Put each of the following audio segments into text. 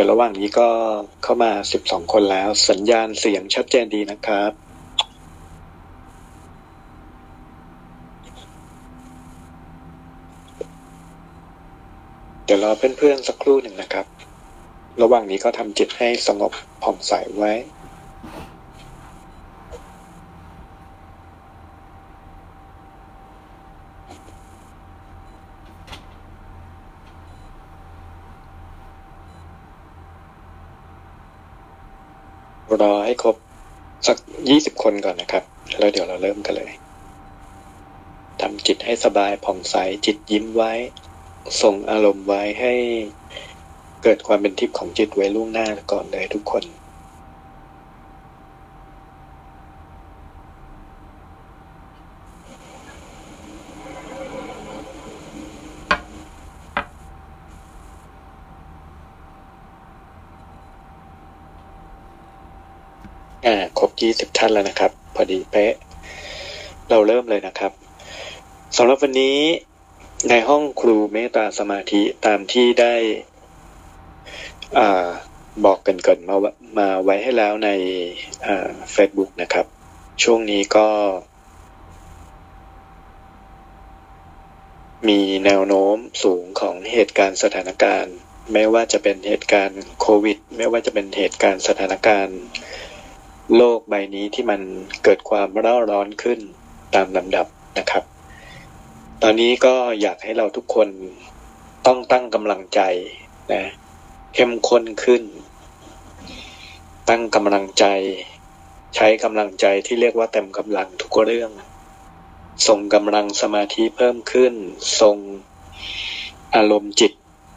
เดี๋ยวระหว่างนี้ก็เข้ามาสิบสองคนแล้ว สัญญาณเสียงชัดเจนดีนะครับเดี๋ยวรอเพื่อนๆสักครู่หนึ่งนะครับ ระหว่างนี้ก็ทำจิตให้สงบผ่องใสไว้ รอให้ครบสักยี่สิบคนก่อนนะครับ แล้วเดี๋ยวเราเริ่มกันเลยทำจิตให้สบายผ่องใสจิตยิ้มไว้ ส่งอารมณ์ไว้ให้เกิดความเป็นทิพย์ของจิตไว้ล่วงหน้าก่อนเลยทุกคน ยี่สิบท่านแล้วนะครับ พอดีเป๊ะ เราเริ่มเลยนะครับสำหรับวันนี้ในห้องครูเมตตาสมาธิตามที่ได้อ่าบอกกันเกินมามาไว้ให้แล้วในอ่า Facebook นะครับ ช่วงนี้ก็ มีแนวโน้มสูงของเหตุการณ์สถานการณ์ ไม่ว่าจะเป็นเหตุการณ์โควิด ไม่ว่าจะเป็นเหตุการณ์สถานการณ์ โลกใบนี้ที่มันเกิดความเร่าร้อนขึ้นตามลำดับนะครับ ตอนนี้ก็อยากให้เราทุกคนต้องตั้งกำลังใจนะเข้มข้นขึ้น ตั้งกำลังใจ ใช้กำลังใจที่เรียกว่าเต็มกำลังทุกเรื่อง ส่งกำลังสมาธิเพิ่มขึ้น ส่งอารมณ์จิต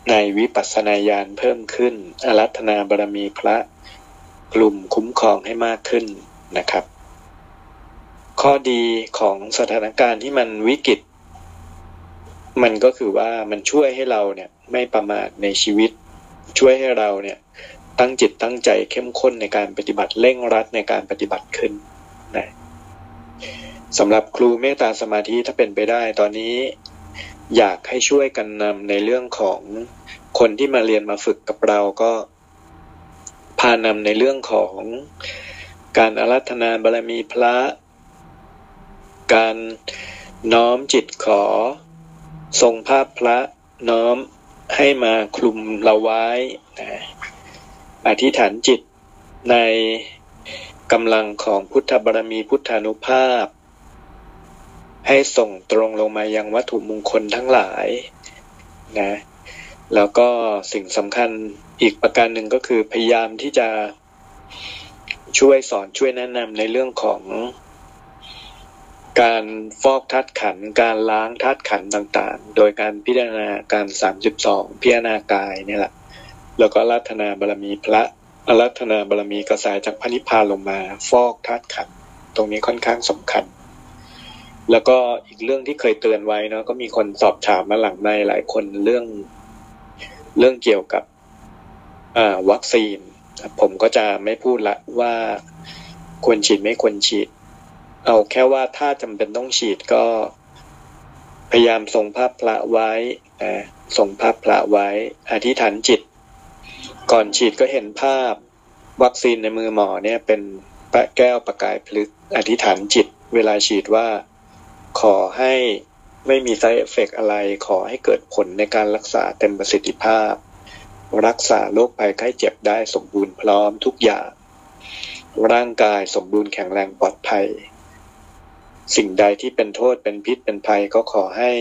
ในวิปัสสนาญาณเพิ่มขึ้นอารัธนาบารมีพระ กลุ่มคุ้มครองให้มากขึ้นนะครับ ข้อดีของสถานการณ์ที่มันวิกฤต มันก็คือว่ามันช่วยให้เราเนี่ยไม่ประมาทในชีวิต ช่วยให้เราเนี่ยตั้งจิตตั้งใจเข้มข้นในการปฏิบัติเร่งรัดในการปฏิบัติขึ้นนะสำหรับครูเมตตาสมาธิถ้าเป็นไปได้ ตอนนี้อยากให้ช่วยกันนำในเรื่องของคนที่มาเรียนมาฝึกกับเราก็านำในเรื่องของการอารัธนาบารมีพระ การน้อมจิตขอ ทรงภาพพระน้อมให้มาคลุมเราไว้นะอธิษฐานจิตในกำลังของพุทธบารมีพุทธานุภาพ ให้ส่งตรงลงมายังวัตถุมงคลทั้งหลายนะแล้วก็สิ่งสำคัญ อีกประการหนึ่งก็คือพยายามที่จะช่วยสอนช่วยแนะนำในเรื่องของการฟอกธาตุขัน การล้างธาตุขันต่างๆ โดยการพิจารณาการสามสิบสองพิจารณากายเนี่ยแหละ แล้วก็รัตนาบารมีพระอารัตนาบารมีกระสายจากพระนิพพานลงมา ฟอกธาตุขันตรงนี้ค่อนข้างสำคัญ แล้วก็อีกเรื่องที่เคยเตือนไว้เนาะก็มีคนสอบถามมาหลังในหลายคนเรื่อง เรื่องเกี่ยวกับ วัคซีน ผมก็จะไม่พูดละว่าควรฉีดไม่ควรฉีด เอาแค่ว่าถ้าจำเป็นต้องฉีดก็ พยายามส่งภาพพระไว้ส่งภาพพระไว้ อธิษฐานจิต ก่อนฉีดก็เห็นภาพวัคซีนในมือหมอเนี่ยเป็นปะแก้วประกายพลึกอธิษฐานจิต เวลาฉีดว่าขอให้ไม่มี side effect อะไร ขอให้เกิดผลในการรักษาเต็มประสิทธิภาพ รักษาโรคภัยไข้เจ็บได้สมบูรณ์พร้อมทุกอย่าง ร่างกายสมบูรณ์แข็งแรงปลอดภัย สิ่งใดที่เป็นโทษเป็นพิษเป็นภัยก็ขอให้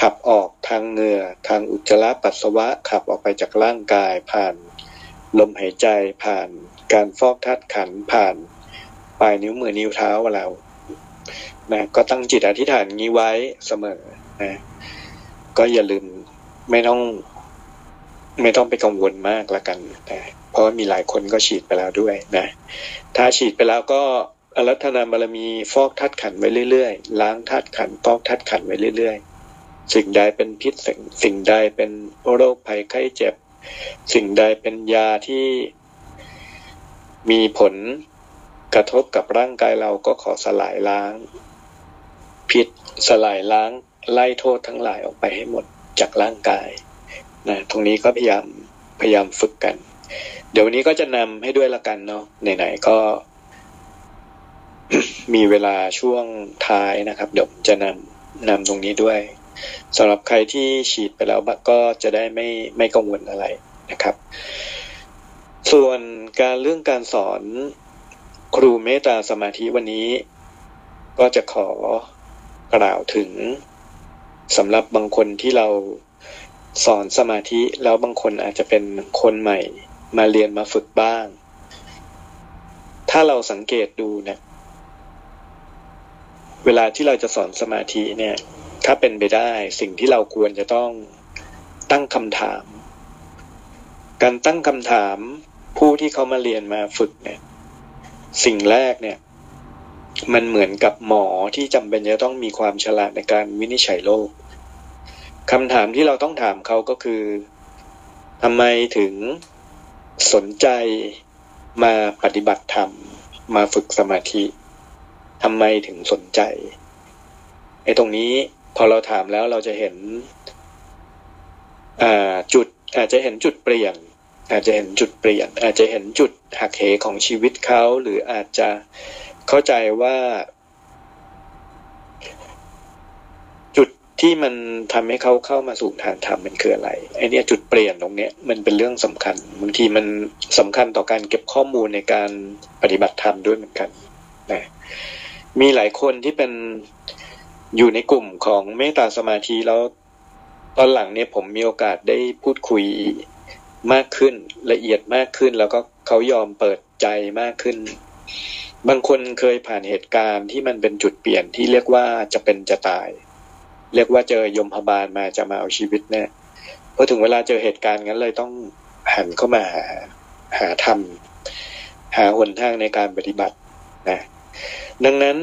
ขับออกทางเหงื่อทางอุจจาระปัสสาวะขับออกไปจากร่างกายผ่านลมหายใจผ่านการฟอกธาตุขันผ่านปลายนิ้วมือนิ้วเท้าเรานะก็ตั้งจิตอธิษฐานงี้ไว้เสมอนะก็อย่าลืมไม่ต้อง ไม่ต้องไปกังวลมากละกันนะเพราะมีหลายคนก็ฉีดไปแล้วด้วยนะ ถ้าฉีดไปแล้วก็อรัธนาบารมีฟอกธาตุขันไว้เรื่อยๆ ล้างธาตุขันฟอกธาตุขันไว้เรื่อยๆ สิ่งใดเป็นพิษสิ่งสิ่งใดเป็นโรคภัยไข้เจ็บ สิ่งใดเป็นยาที่มีผลกระทบกับร่างกายเราก็ขอสลายล้าง พิษสลายล้างไล่โทษทั้งหลายออกไปให้หมดจากร่างกาย นะตรงนี้ก็พยายามพยายามฝึกกัน เดี๋ยววันนี้ก็จะนำให้ด้วยละกันเนาะไหนๆก็ มีเวลาช่วงท้ายนะครับ เดี๋ยวจะนำนำตรงนี้ด้วยสำหรับใครที่ฉีดไปแล้วก็จะได้ไม่ไม่กังวลอะไรนะครับ ส่วนการเรื่องการสอนครูเมตตาสมาธิวันนี้ ก็จะขอกล่าวถึงสำหรับบางคนที่เรา สอนสมาธิแล้วบางคนอาจจะเป็นคนใหม่ มาเรียนมาฝึกบ้าง ถ้าเราสังเกตดูเนะเวลาที่เราจะสอนสมาธิเนี่ย ถ้าเป็นไปได้สิ่งที่เราควรจะต้องตั้งคำถาม การตั้งคำถามผู้ที่เขามาเรียนมาฝึกเนี่ย สิ่งแรกเนี่ย มันเหมือนกับหมอที่จำเป็นจะต้องมีความฉลาดในการวินิจฉัยโรค คำถามที่เราต้องถามเขาก็คือทำไมถึงสนใจมาปฏิบัติธรรม มาฝึกสมาธิทำไมถึงสนใจไอ้ตรงนี้พอเราถามแล้วเราจะเห็นจุดอาจจะเห็นจุดเปลี่ยน อาจจะเห็นจุดเปลี่ยน อาจจะเห็นจุดหักเหของชีวิตเขาหรืออาจจะเข้าใจว่า ที่มันทำให้เขาเข้ามาสู่ทางธรรมมันคืออะไรไอเนี้ยจุดเปลี่ยนตรงเนี้ยมันเป็นเรื่องสำคัญบางทีมันสำคัญต่อการเก็บข้อมูลในการปฏิบัติธรรมด้วยเหมือนกันนะมีหลายคนที่เป็นอยู่ในกลุ่มของเมตตาสมาธิแล้วตอนหลังเนี่ยผมมีโอกาสได้พูดคุยมากขึ้นละเอียดมากขึ้น แล้วก็เขายอมเปิดใจมากขึ้น บางคนเคยผ่านเหตุการณ์ที่มันเป็นจุดเปลี่ยนที่เรียกว่าจะเป็นจะตาย เรียกว่าเจอยมพบาลมาจะมาเอาชีวิตเนี่ยพอถึงเวลาเจอเหตุการณ์งั้นเลยต้องหันเข้ามาหาหาธรรมหาหนทางในการปฏิบัตินะดังนั้น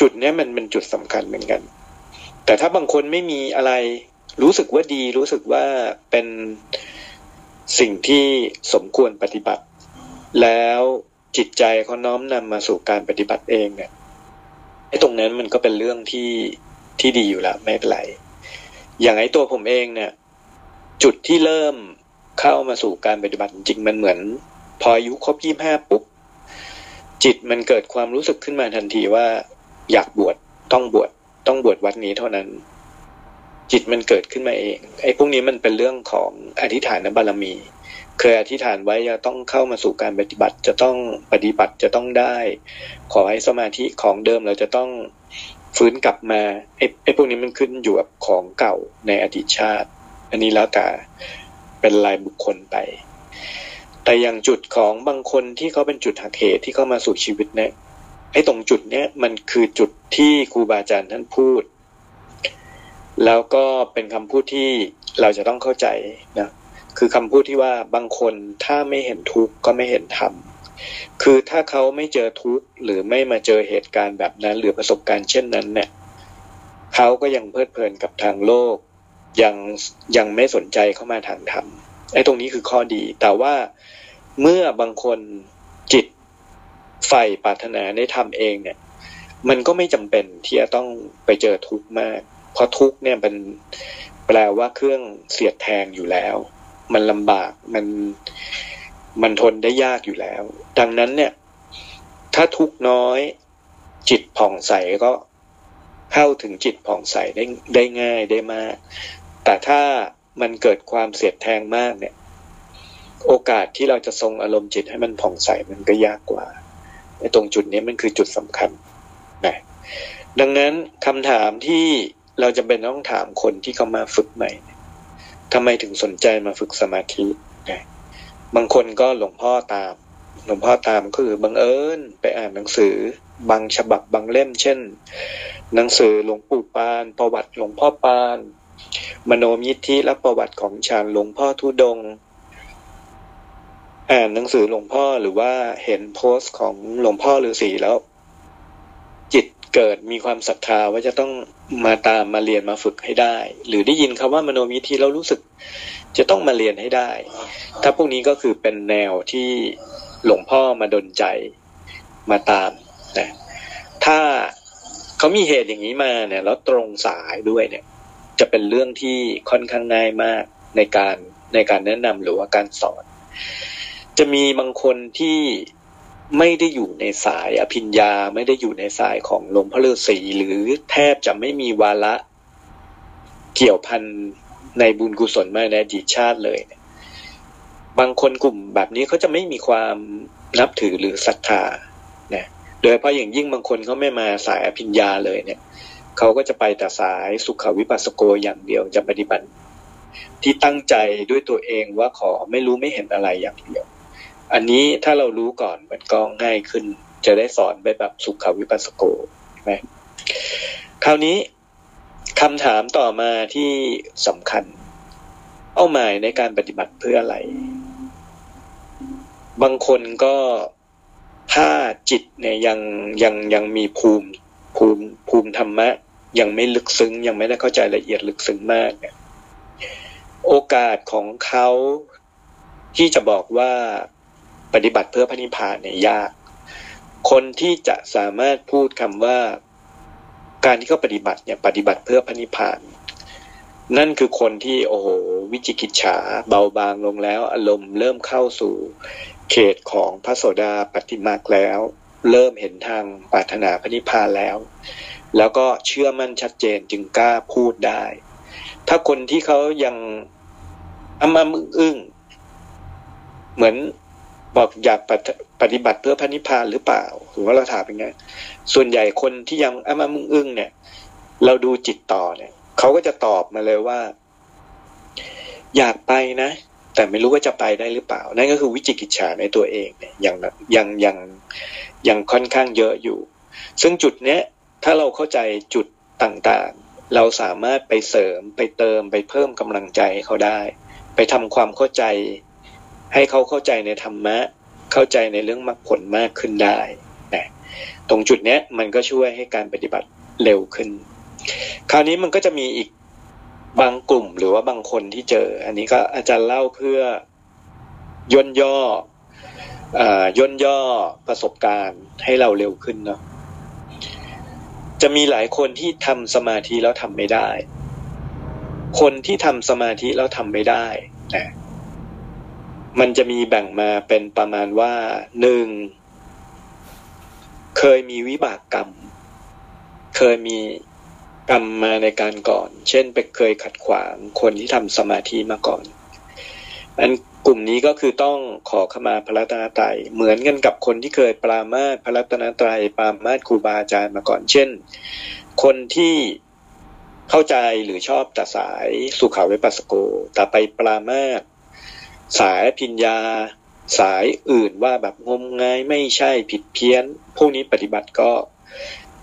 จุดนี้มันเป็นจุดสำคัญเหมือนกัน แต่ถ้าบางคนไม่มีอะไรรู้สึกว่าดีรู้สึกว่าเป็นสิ่งที่สมควรปฏิบัติ แล้วจิตใจเขาน้อมนำมาสู่การปฏิบัติเองเนี่ยไอ้ตรงนั้นมันก็เป็นเรื่องที่ ที่ดีอยู่แล้ว ไม่เป็นไร อย่างไอตัวผมเองเนี่ย จุดที่เริ่มเข้ามาสู่การปฏิบัติจริงมันเหมือน พออายุครบยี่ห้าปุ๊บ จิตมันเกิดความรู้สึกขึ้นมาทันทีว่า อยากบวชต้องบวชต้องบวชวัดนี้เท่านั้น จิตมันเกิดขึ้นมาเอง ไอ้พวกนี้มันเป็นเรื่องของอธิษฐานบารมี เคยอธิษฐานไว้จะต้องเข้ามาสู่การปฏิบัติจะต้องปฏิบัติจะต้องได้ ขอให้สมาธิของเดิมเราจะต้อง ฟื้นกลับมาไอ้ไอ้พวกนี้มันขึ้นอยู่กับของเก่าในอดีตชาติ อันนี้แล้วแต่เป็นรายบุคคลไป แต่อย่างจุดของบางคนที่เขาเป็นจุดหักเหที่เข้ามาสู่ชีวิตเนี่ยไอ้ตรงจุดเนี้ยมันคือจุดที่ครูบาอาจารย์ท่านพูด แล้วก็เป็นคำพูดที่เราจะต้องเข้าใจนะคือคำพูดที่ว่าบางคนถ้าไม่เห็นทุกข์ก็ไม่เห็นธรรม คือถ้าเขาไม่เจอทุกข์หรือไม่มาเจอเหตุการณ์แบบนั้น หรือประสบการณ์เช่นนั้นเนี่ยเขาก็ยังเพลิดเพลินกับทางโลก ยังยังไม่สนใจเข้ามาทางธรรมไอ้ตรงนี้คือข้อดี แต่ว่าเมื่อบางคนจิตใฝ่ปรารถนาได้ทำเองเนี่ย มันก็ไม่จำเป็นที่จะต้องไปเจอทุกข์มาก เพราะทุกข์เนี่ยเป็นแปลว่าเครื่องเสียดแทงอยู่แล้ว มันลำบากมัน มันทนได้ยากอยู่แล้ว ดังนั้นเนี่ย ถ้าทุกน้อยจิตผ่องใสก็เข้าถึงจิตผ่องใสได้ได้ง่ายได้มาก แต่ถ้ามันเกิดความเสียดแทงมากเนี่ย โอกาสที่เราจะทรงอารมณ์จิตให้มันผ่องใสมันก็ยากกว่าตรงจุดนี้มันคือจุดสำคัญนะดังนั้นคำถามที่เราจะเป็นต้องถามคนที่เขามาฝึกใหม่ทำไมถึงสนใจมาฝึกสมาธินะ บางคนก็หลวงพ่อตาม หลวงพ่อตามก็คือบังเอิญไปอ่านหนังสือ บางฉบับบางเล่ม เช่น หนังสือหลวงปู่ปาน ประวัติหลวงพ่อปาน มโนมิธิและประวัติของชานหลวงพ่อทุดง อ่านหนังสือหลวงพ่อหรือว่าเห็นโพสต์ของหลวงพ่อฤาษีแล้ว จิตเกิดมีความศรัทธาว่าจะต้องมาตามมาเรียนมาฝึกให้ได้ หรือได้ยินคำว่ามโนมิธิแล้วรู้สึก จะต้องมาเรียนให้ได้ ถ้าพวกนี้ก็คือเป็นแนวที่หลวงพ่อมาดนใจมาตามนะถ้าเขามีเหตุอย่างนี้มาเนี่ย แล้วตรงสายด้วยเนี่ย จะเป็นเรื่องที่ค่อนข้างง่ายมากในการในการแนะนำหรือว่าการสอน จะมีบางคนที่ไม่ได้อยู่ในสายอภิญญาไม่ได้อยู่ในสายของหลวงพ่อฤาษีหรือแทบจะไม่มีวาระเกี่ยวพัน ในบุญกุศลมาในอดีตชาติเลยเนี่ยบางคนกลุ่มแบบนี้เขาจะไม่มีความนับถือหรือศรัทธานะโดยเฉพาะอย่างยิ่งบางคนเขาไม่มาสายอภิญญาเลยเนี่ยเขาก็จะไปแต่สายสุขวิปัสสโกอย่างเดียวจะปฏิบัติ ที่ตั้งใจด้วยตัวเองว่าขอไม่รู้ไม่เห็นอะไรอย่างเดียว อันนี้ถ้าเรารู้ก่อนมันก็ง่ายขึ้น จะได้สอนไปแบบสุขวิปัสสโกใช่ไหมคราวนี้ คำถามต่อมาที่สำคัญ เป้าหมายในการปฏิบัติเพื่ออะไร บางคนก็ถ้าจิตเนี่ยยังยังยังมีภูมิภูมิภูมิธรรมะ ยังไม่ลึกซึ้ง ยังไม่ได้เข้าใจละเอียดลึกซึ้งมากเนี่ยโอกาสของเขาที่จะบอกว่าปฏิบัติเพื่อพระนิพพานเนี่ยยาก คนที่จะสามารถพูดคำว่า การที่เขาปฏิบัติเนี่ยปฏิบัติเพื่อพระนิพพาน นั่นคือคนที่โอ้โหวิจิกิจฉาเบาบางลงแล้ว อารมณ์เริ่มเข้าสู่เขตของพระโสดาปฏิมาคแล้ว เริ่มเห็นทางปรารถนาพระนิพพานแล้ว แล้วก็เชื่อมั่นชัดเจนจึงกล้าพูดได้ ถ้าคนที่เขายังอ้ามามึงอึ้งเหมือนบอกอยาก ปฏิบัติเพื่อพระนิพพานหรือเปล่าหรือว่าเราถามเป็นไงส่วนใหญ่คนที่ยังอ้ามามึงอึ้งเนี่ย เราดูจิตต่อเนี่ยเขาก็จะตอบมาเลยว่า อยากไปนะ แต่ไม่รู้ว่าจะไปได้หรือเปล่า นั่นก็คือวิจิกิจฉาในตัวเองเนี่ยยังยังยังยังค่อนข้างเยอะอยู่ ซึ่งจุดเนี้ยถ้าเราเข้าใจจุดต่างๆ เราสามารถไปเสริมไปเติมไปเพิ่มกำลังใจเขาได้ ไปทำความเข้าใจ ให้เขาเข้าใจในธรรมะ เข้าใจในเรื่องมรรคผลมากขึ้นได้นะตรงจุดเนี้ยมันก็ช่วยให้การปฏิบัติเร็วขึ้น คราวนี้มันก็จะมีอีกบางกลุ่มหรือว่าบางคนที่เจอ อันนี้ก็อาจารย์เล่าเพื่อย่นย่อย่นย่อประสบการณ์ให้เราเร็วขึ้นเนาะจะมีหลายคนที่ทำสมาธิแล้วทำไม่ได้ คนที่ทำสมาธิแล้วทำไม่ได้นะ มันจะมีแบ่งมาเป็นประมาณว่าหนึ่งเคยมีวิบากกรรม เคยมีกรรมมาในการก่อน เช่นไปเคยขัดขวางคนที่ทำสมาธิมาก่อนอันกลุ่มนี้ก็คือต้องขอขมาพระรัตนตรัยเหมือนกันกับคนที่เคยปรามาสพระรัตนตรัยปรามาสครูบาอาจารย์มาก่อน เช่น คนที่เข้าใจหรือชอบแต่สายสุขาวิปัสสโก แต่ไปปรามาส สายพิญญา สายอื่นว่าแบบงมงายไม่ใช่ผิดเพี้ยน พวกนี้ปฏิบัติก็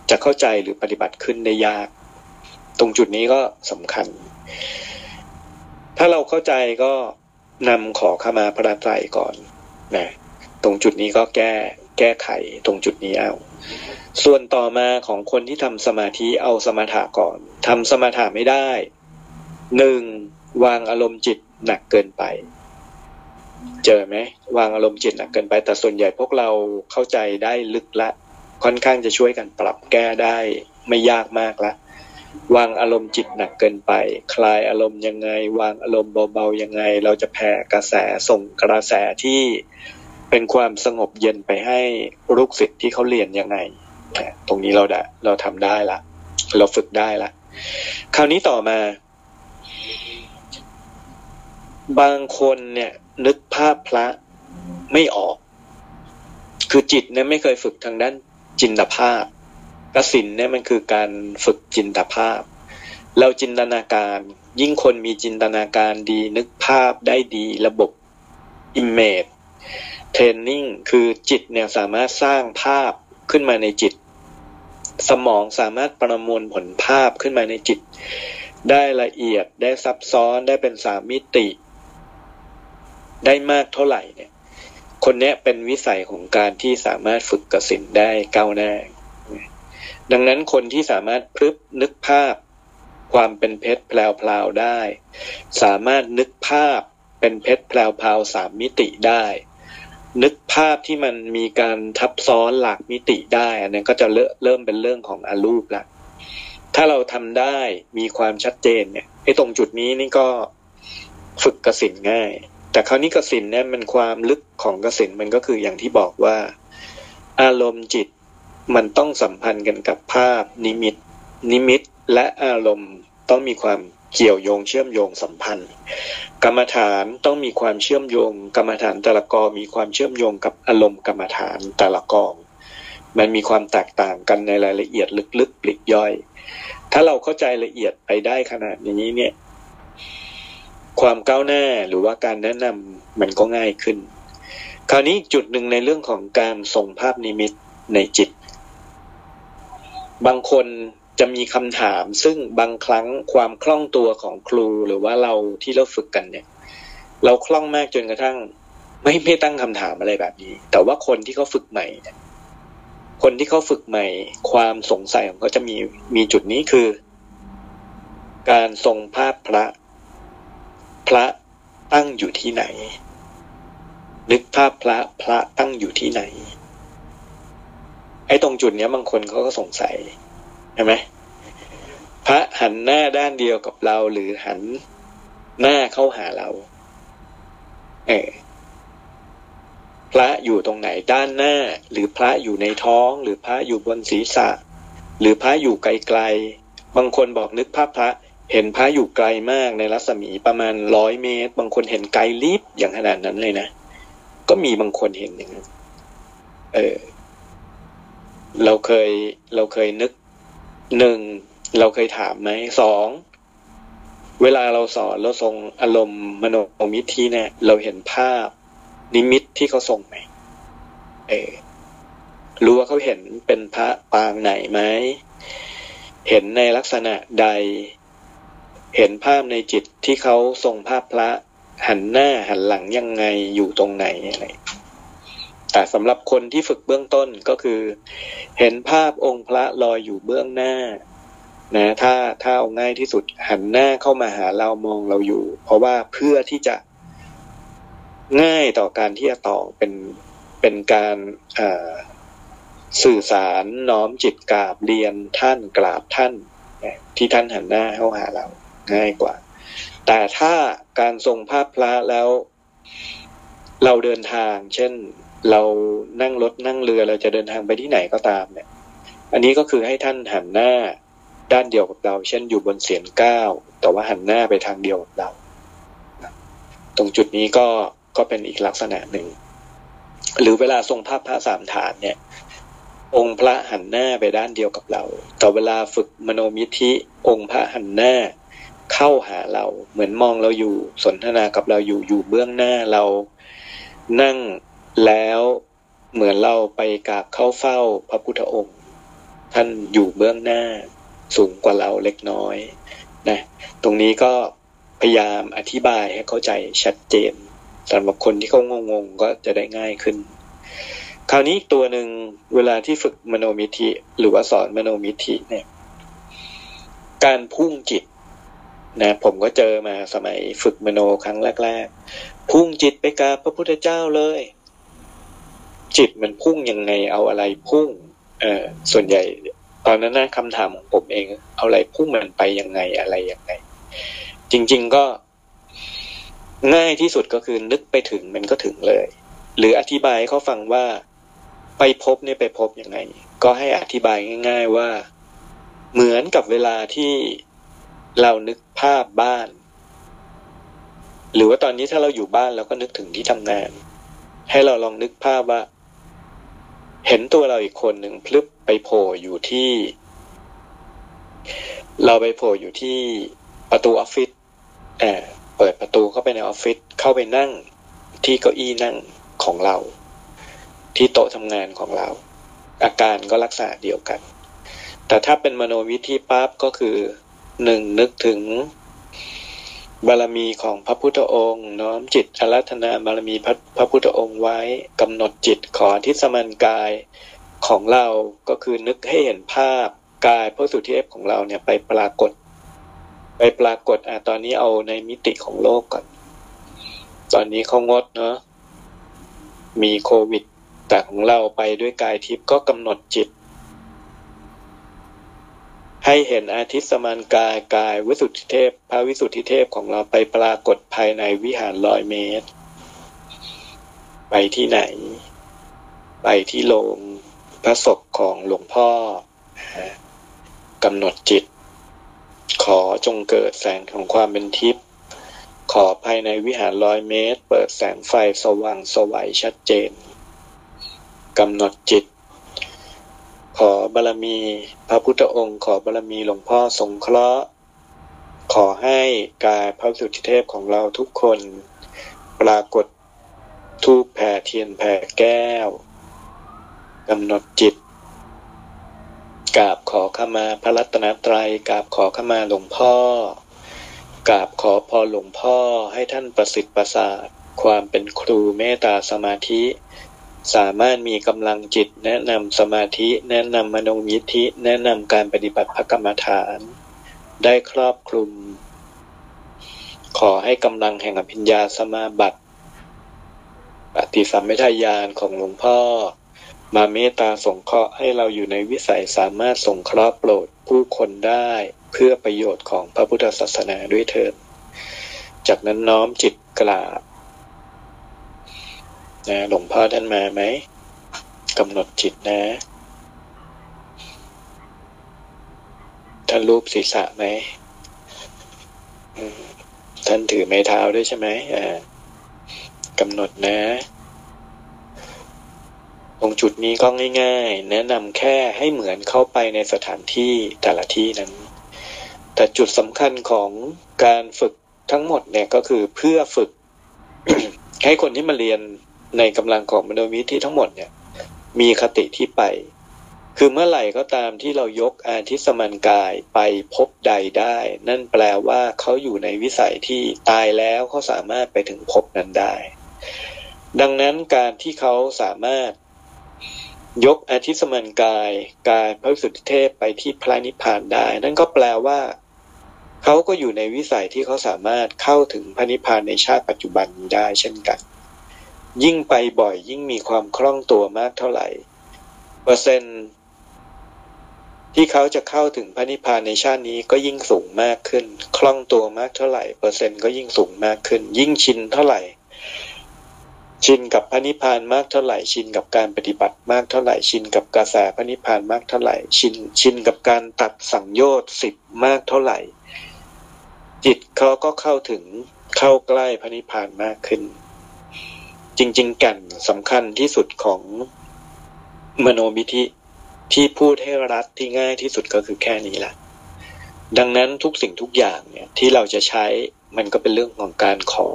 จะเข้าใจหรือปฏิบัติขึ้นได้ยาก ตรงจุดนี้ก็สำคัญ ถ้าเราเข้าใจก็นำขอขมาพระไตรก่อนนะตรงจุดนี้ก็แก้แก้ไขตรงจุดนี้เอา ส่วนต่อมาของคนที่ทำสมาธิเอาสมาถะก่อนทำสมาถะไม่ได้หนึ่งวางอารมณ์จิตหนักเกินไป เจอไหมวางอารมณ์จิตหนักเกินไป แต่ส่วนใหญ่พวกเราเข้าใจได้ลึกละ ค่อนข้างจะช่วยกันปรับแก้ได้ไม่ยากมากละวางอารมณ์จิตหนักเกินไป คลายอารมณ์ยังไง วางอารมณ์เบาๆยังไง เราจะแผ่กระแสส่งกระแสที่เป็นความสงบเย็นไปให้ลูกศิษย์ที่เขาเรียนยังไง ตรงนี้เราได้เราทำได้ละ เราฝึกได้ละ คราวนี้ต่อมา บางคนเนี่ย นึกภาพพระไม่ออก คือจิตเนี่ยไม่เคยฝึกทางด้านจินตภาพกสินเนี่ยมันคือการฝึกจินตภาพ เราจินตนาการ ยิ่งคนมีจินตนาการดีนึกภาพได้ดีระบบ image training คือจิตเนี่ยสามารถสร้างภาพขึ้นมาในจิต สมองสามารถประมวลผลภาพขึ้นมาในจิต ได้ละเอียดได้ซับซ้อนได้เป็นสามมิติ ได้มากเท่าไหร่เนี่ย คนนี้เป็นวิสัยของการที่สามารถฝึกกสินได้ก้าวหน้า ดังนั้นคนที่สามารถพลึบนึกภาพ ความเป็นเพชรแพลวๆได้ สามารถนึกภาพเป็นเพชรแพลวๆสามมิติได้ นึกภาพที่มันมีการทับซ้อนหลากมิติได้ อันนั้นก็จะเริ่มเป็นเรื่องของอรูปละถ้าเราทำได้มีความชัดเจนเนี่ยไอ้ตรงจุดนี้นี่ก็ฝึกกสินง่าย แต่คราวนี้กสินเนี่ยมันความลึกของกสินมันก็คืออย่างที่บอกว่า อารมณ์จิตมันต้องสัมพันธ์กันกับภาพ นิมิต นิมิต และอารมณ์ต้องมีความเกี่ยวโยงเชื่อมโยงสัมพันธ์ กรรมฐานต้องมีความเชื่อมโยง กรรมฐานแต่ละกองมีความเชื่อมโยงกับอารมณ์กรรมฐานแต่ละกอง มันมีความแตกต่างกันในรายละเอียดลึกๆปลีกย่อย ถ้าเราเข้าใจละเอียดไปได้ขนาดนี้เนี่ย ความก้าวหน้าหรือว่าการแนะนำมันก็ง่ายขึ้น คราวนี้จุดหนึ่งในเรื่องของการส่งภาพนิมิตในจิต บางคนจะมีคำถาม ซึ่งบางครั้งความคล่องตัวของครูหรือว่าเราที่เราฝึกกันเนี่ย เราคล่องมากจนกระทั่ง ไม่ไม่ตั้งคำถามอะไรแบบนี้ แต่ว่าคนที่เขาฝึกใหม่คนที่เขาฝึกใหม่ ความสงสัยของเขาจะมีมีจุดนี้คือ การทรงภาพพระ พระตั้งอยู่ที่ไหน นึกภาพพระพระตั้งอยู่ที่ไหน ไอ้ตรงจุดเนี้ยบางคนเขาก็สงสัยใช่ไหมพระหันหน้าด้านเดียวกับเราหรือหันหน้าเข้าหาเราเออพระอยู่ตรงไหนด้านหน้า หรือพระอยู่ในท้อง หรือพระอยู่บนศีรษะ หรือพระอยู่ไกลๆบางคนบอกนึกภาพพระ เห็นพระอยู่ไกลมากในรัศมีประมาณร้อยเมตร บางคนเห็นไกลลิบอย่างขนาดนั้นเลยนะ ก็มีบางคนเห็นอย่างนั้น เออ เราเคยเราเคยนึกหนึ่งเราเคยถามไหมสองเวลาเราสอนเราทรงอารมณ์มโนมิทีเนี่ยเราเห็นภาพ นิมิตที่เขาส่งไหมเออรู้ว่าเขาเห็นเป็นพระปางไหนไหมเห็นในลักษณะใด เห็นภาพในจิตที่เขาทรงภาพพระ หันหน้าหันหลังยังไงอยู่ตรงไหนอะไรแต่สำหรับคนที่ฝึกเบื้องต้นก็คือ เห็นภาพองค์พระลอยอยู่เบื้องหน้านะถ้าถ้าเอาง่ายที่สุดหันหน้าเข้ามาหาเรามองเราอยู่ เพราะว่าเพื่อที่จะง่ายต่อการที่จะต่อเป็นเป็นการสื่อสารน้อมจิตกราบเรียนท่านกราบท่านที่ท่านหันหน้าเข้าหาเรา ง่ายกว่า แต่ถ้าการทรงภาพพระแล้ว เราเดินทาง เช่นเรานั่งรถนั่งเรือเราจะเดินทางไปที่ไหนก็ตามเนี่ย อันนี้ก็คือให้ท่านหันหน้าด้านเดียวกับเรา เช่นอยู่บนเสียนก้าแต่ว่าหันหน้าไปทางเดียวกับเรา ตรงจุดนี้ก็ก็เป็นอีกลักษณะหนึ่ง หรือเวลาทรงภาพพระสามฐานเนี่ย องค์พระหันหน้าไปด้านเดียวกับเรา แต่เวลาฝึกมโนมิธิองค์พระหันหน้า เข้าหาเรา เหมือนมองเราอยู่สนทนากับเราอยู่อยู่เบื้องหน้าเรานั่งแล้วเหมือนเราไปกราบเข้าเฝ้าพระพุทธองค์ ท่านอยู่เบื้องหน้าสูงกว่าเราเล็กน้อยนะตรงนี้ก็พยายามอธิบายให้เข้าใจชัดเจนสำหรับคนที่เขางงๆก็จะได้ง่ายขึ้น คราวนี้ตัวหนึ่งเวลาที่ฝึกมโนมิธิหรือว่าสอนมโนมิธิเนี่ย การพุ่งจิต นะผมก็เจอมาสมัยฝึกมโนครั้งแรกๆ พุ่งจิตไปกราบพระพุทธเจ้าเลย จิตมันพุ่งยังไงเอาอะไรพุ่ง เออส่วนใหญ่ ตอนนั้นนะคำถามของผมเอง เอาอะไรพุ่งมันไปยังไงอะไรยังไง จริง ๆก็ง่ายที่สุดก็คือนึกไปถึงมันก็ถึงเลย หรืออธิบายเขาฟังว่าไปพบเนี่ยไปพบยังไง ก็ให้อธิบายง่าย ๆว่า เหมือนกับเวลาที่ เรานึกภาพบ้าน หรือว่าตอนนี้ถ้าเราอยู่บ้านเราก็นึกถึงที่ทำงาน ให้เราลองนึกภาพว่า เห็นตัวเราอีกคนหนึ่งพลึบไปโผล่อยู่ที่ เราไปโผล่อยู่ที่ประตูออฟฟิศแอบเปิดประตูเข้าไปในออฟฟิศเข้าไปนั่งที่เก้าอี้นั่งของเรา ที่โต๊ะทำงานของเรา อาการก็ลักษณะเดียวกัน แต่ถ้าเป็นมโนวิธีปั๊บก็คือ หนึ่งนึกถึงบารมีของพระพุทธองค์ น้อมจิตอารัธนาบารมีพระพระพุทธองค์ไว้กำหนดจิตขอทิสมันกายของเราก็คือนึกให้เห็นภาพกายพระสุทธิเอฟของเราเนี่ยไปปรากฏ ไปปรากฏอะตอนนี้เอาในมิติของโลกก่อน ตอนนี้เขางดเนาะมีโควิด แต่ของเราไปด้วยกายทิพย์ก็กำหนดจิต ให้เห็นอาทิตย์สมานกายกายวิสุทธิเทพ พระวิสุทธิเทพของเราไปปรากฏภายในวิหารร้อยเมตร ไปที่ไหน ไปที่โรงพระศพของหลวงพ่อกำหนดจิต ขอจงเกิดแสงของความเป็นทิพย์ขอภายในวิหารร้อยเมตร เปิดแสงไฟสว่างสวัยชัดเจนกำหนดจิต ขอบารมี พระพุทธองค์ ขอบารมีหลวงพ่อสงเคราะห์ ขอให้กายพระสุทธิเทพของเราทุกคน ปรากฏทูปแผ่เทียนแผ่แก้วกำหนดจิตกราบขอขมาพระรัตนตรัยกราบขอขมาหลวงพ่อกราบขอพรหลวงพ่อให้ท่านประสิทธิ์ประสาทความเป็นครูเมตตาสมาธิ สามารถมีกำลังจิตแนะนำสมาธิ แนะนำมโนยิทธิ แนะนำการปฏิบัติพระกรรมฐาน ได้ครอบคลุม ขอให้กำลังแห่งอภิญญาสมาบัติปฏิสัมมิทายานของหลวงพ่อ มาเมตตาสงเคราะห์ให้เราอยู่ในวิสัยสามารถสงเคราะห์โปรดผู้คนได้เพื่อประโยชน์ของพระพุทธศาสนาด้วยเถิด จากนั้นน้อมจิตกราบ นะหลวงพ่อท่านมาไหมกำหนดจิตนะ ท่านรูปศีรษะไหมท่านถือไม้เท้าด้วยใช่ไหมกำหนดนะ ตรงจุดนี้ก็ง่าย ๆ แนะนำแค่ให้เหมือนเข้าไปในสถานที่แต่ละที่นั้น แต่จุดสำคัญของการฝึกทั้งหมดเนี่ยก็คือเพื่อฝึก ให้คนที่มาเรียน ในกำลังของมโนวิธีทั้งหมดเนี่ย มีคติที่ไป คือเมื่อไหร่ก็ตามที่เรายกอาทิสมันกายไปพบใดได้ นั่นแปลว่าเขาอยู่ในวิสัยที่ตายแล้วเขาสามารถไปถึงพบนั้นได้ ดังนั้นการที่เขาสามารถยกอาทิสมันกายกายพระสุทธิเทพไปที่พระนิพพานได้ นั่นก็แปลว่าเขาก็อยู่ในวิสัยที่เขาสามารถเข้าถึงพระนิพพานในชาติปัจจุบันนี้ได้เช่นกัน ยิ่งไปบ่อย ยิ่งมีความคล่องตัวมากเท่าไหร่ เปอร์เซ็นต์ที่เขาจะเข้าถึงพระนิพพานในชาตินี้ก็ยิ่งสูงมากขึ้น คล่องตัวมากเท่าไหร่ เปอร์เซ็นต์ก็ยิ่งสูงมากขึ้น ยิ่งชินเท่าไหร่ ชินกับพระนิพพานมากเท่าไหร่ ชินกับการปฏิบัติมากเท่าไหร่ ชินกับกระแสพระนิพพานมากเท่าไหร่ ชินชินกับการตัดสังโยชน์สิบมากเท่าไหร่ จิตเขาก็เข้าถึงเข้าใกล้พระนิพพานมากขึ้น จริงๆกันสำคัญที่สุดของมโนมิธิที่พูดให้รัดที่ง่ายที่สุดก็คือแค่นี้แหละ ดังนั้นทุกสิ่งทุกอย่างเนี่ยที่เราจะใช้มันก็เป็นเรื่องของการขอ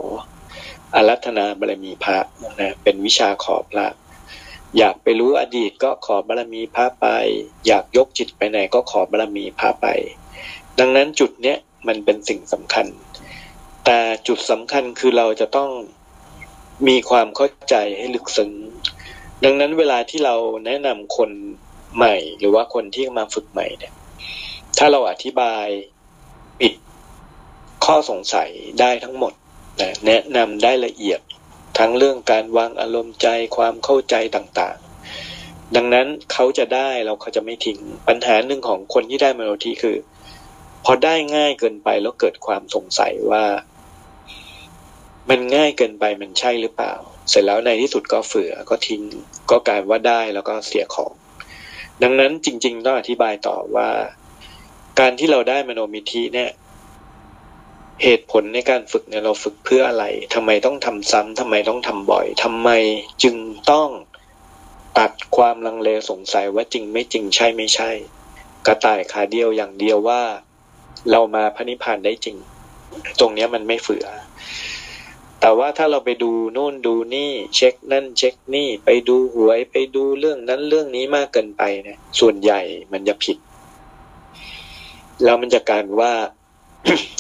อารัธนาบารมีพระนะเป็นวิชาขอพระ อยากไปรู้อดีตก็ขอบารมีพระไป อยากยกจิตไปไหนก็ขอบารมีพระไป ดังนั้นจุดเนี้ยมันเป็นสิ่งสำคัญ แต่จุดสำคัญคือเราจะต้อง มีความเข้าใจให้ลึกซึ้ง ดังนั้นเวลาที่เราแนะนำคนใหม่ หรือว่าคนที่มาฝึกใหม่เนี่ย ถ้าเราอธิบายปิดข้อสงสัยได้ทั้งหมดนะแนะนำได้ละเอียดทั้งเรื่องการวางอารมณ์ใจความเข้าใจต่างๆ ดังนั้นเขาจะได้เราเขาจะไม่ทิ้งปัญหาหนึ่งของคนที่ได้มโนทีคือ พอได้ง่ายเกินไปแล้วเกิดความสงสัยว่า มันง่ายเกินไปมันใช่หรือเปล่า เสร็จแล้วในที่สุดก็เฝือก็ทิ้งก็กลายว่าได้แล้วก็เสียของ ดังนั้นจริง ๆ ต้องอธิบายต่อว่า การที่เราได้มโนมิธิเนี่ย เหตุผลในการฝึกเนี่ยเราฝึกเพื่ออะไรทำไมต้องทำซ้ำทำไมต้องทำบ่อยทำไมจึงต้องตัดความลังเลสงสัยว่าจริงไม่จริงใช่ไม่ใช่ กระต่ายขาเดียวอย่างเดียวว่า เรามาพระนิพพานได้จริง ตรงนี้มันไม่เฟือ แต่ว่าถ้าเราไปดูโน่นดูนี่เช็คนั่นเช็คนี่ไปดูหวยไปดูเรื่องนั้นเรื่องนี้มากเกินไปเนี่ยส่วนใหญ่มันจะผิด แล้วมันจะการว่า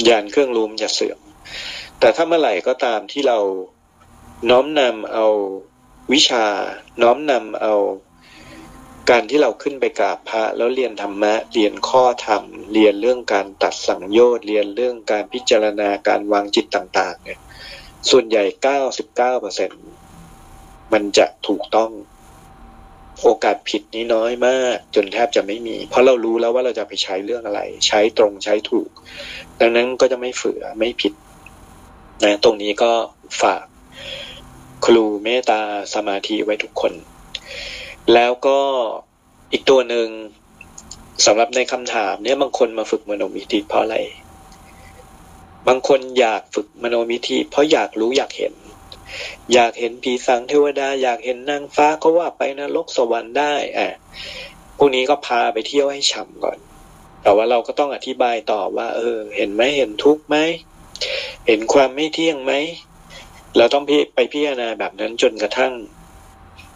ยานเครื่องรูมจะเสื่อม แต่ถ้าเมื่อไหร่ก็ตามที่เราน้อมนำเอาวิชา น้อมนำเอาการที่เราขึ้นไปกราบพระแล้วเรียนธรรมะ เรียนข้อธรรม เรียนเรื่องการตัดสังโยชน์เรียนเรื่องการพิจารณาการวางจิตต่าง ๆ เนี่ย ส่วนใหญ่เก้าสิบเก้าเปอร์เซ็นมันจะถูกต้อง โอกาสผิดนี้น้อยมาก จนแทบจะไม่มี เพราะเรารู้แล้วว่าเราจะไปใช้เรื่องอะไร ใช้ตรงใช้ถูก ดังนั้นก็จะไม่เฝือไม่ผิดนะตรงนี้ก็ฝากครูเมตตาสมาธิไว้ทุกคน แล้วก็อีกตัวหนึ่งสำหรับในคำถามเนี่ยบางคนมาฝึกมโนมิติเพราะอะไร บางคนอยากฝึกมโนมิติเพราะอยากรู้อยากเห็น อยากเห็นผีสังเทวดา อยากเห็นนางฟ้าก็ว่าไปนรกสวรรค์ได้อะพวกนี้ก็พาไปเที่ยวให้ฉ่ำก่อน แต่ว่าเราก็ต้องอธิบายต่อว่า เออ เห็นไหมเห็นทุกข์ไหมเห็นความไม่เที่ยงไหมเราต้องไปพิจารณาแบบนั้นจนกระทั่ง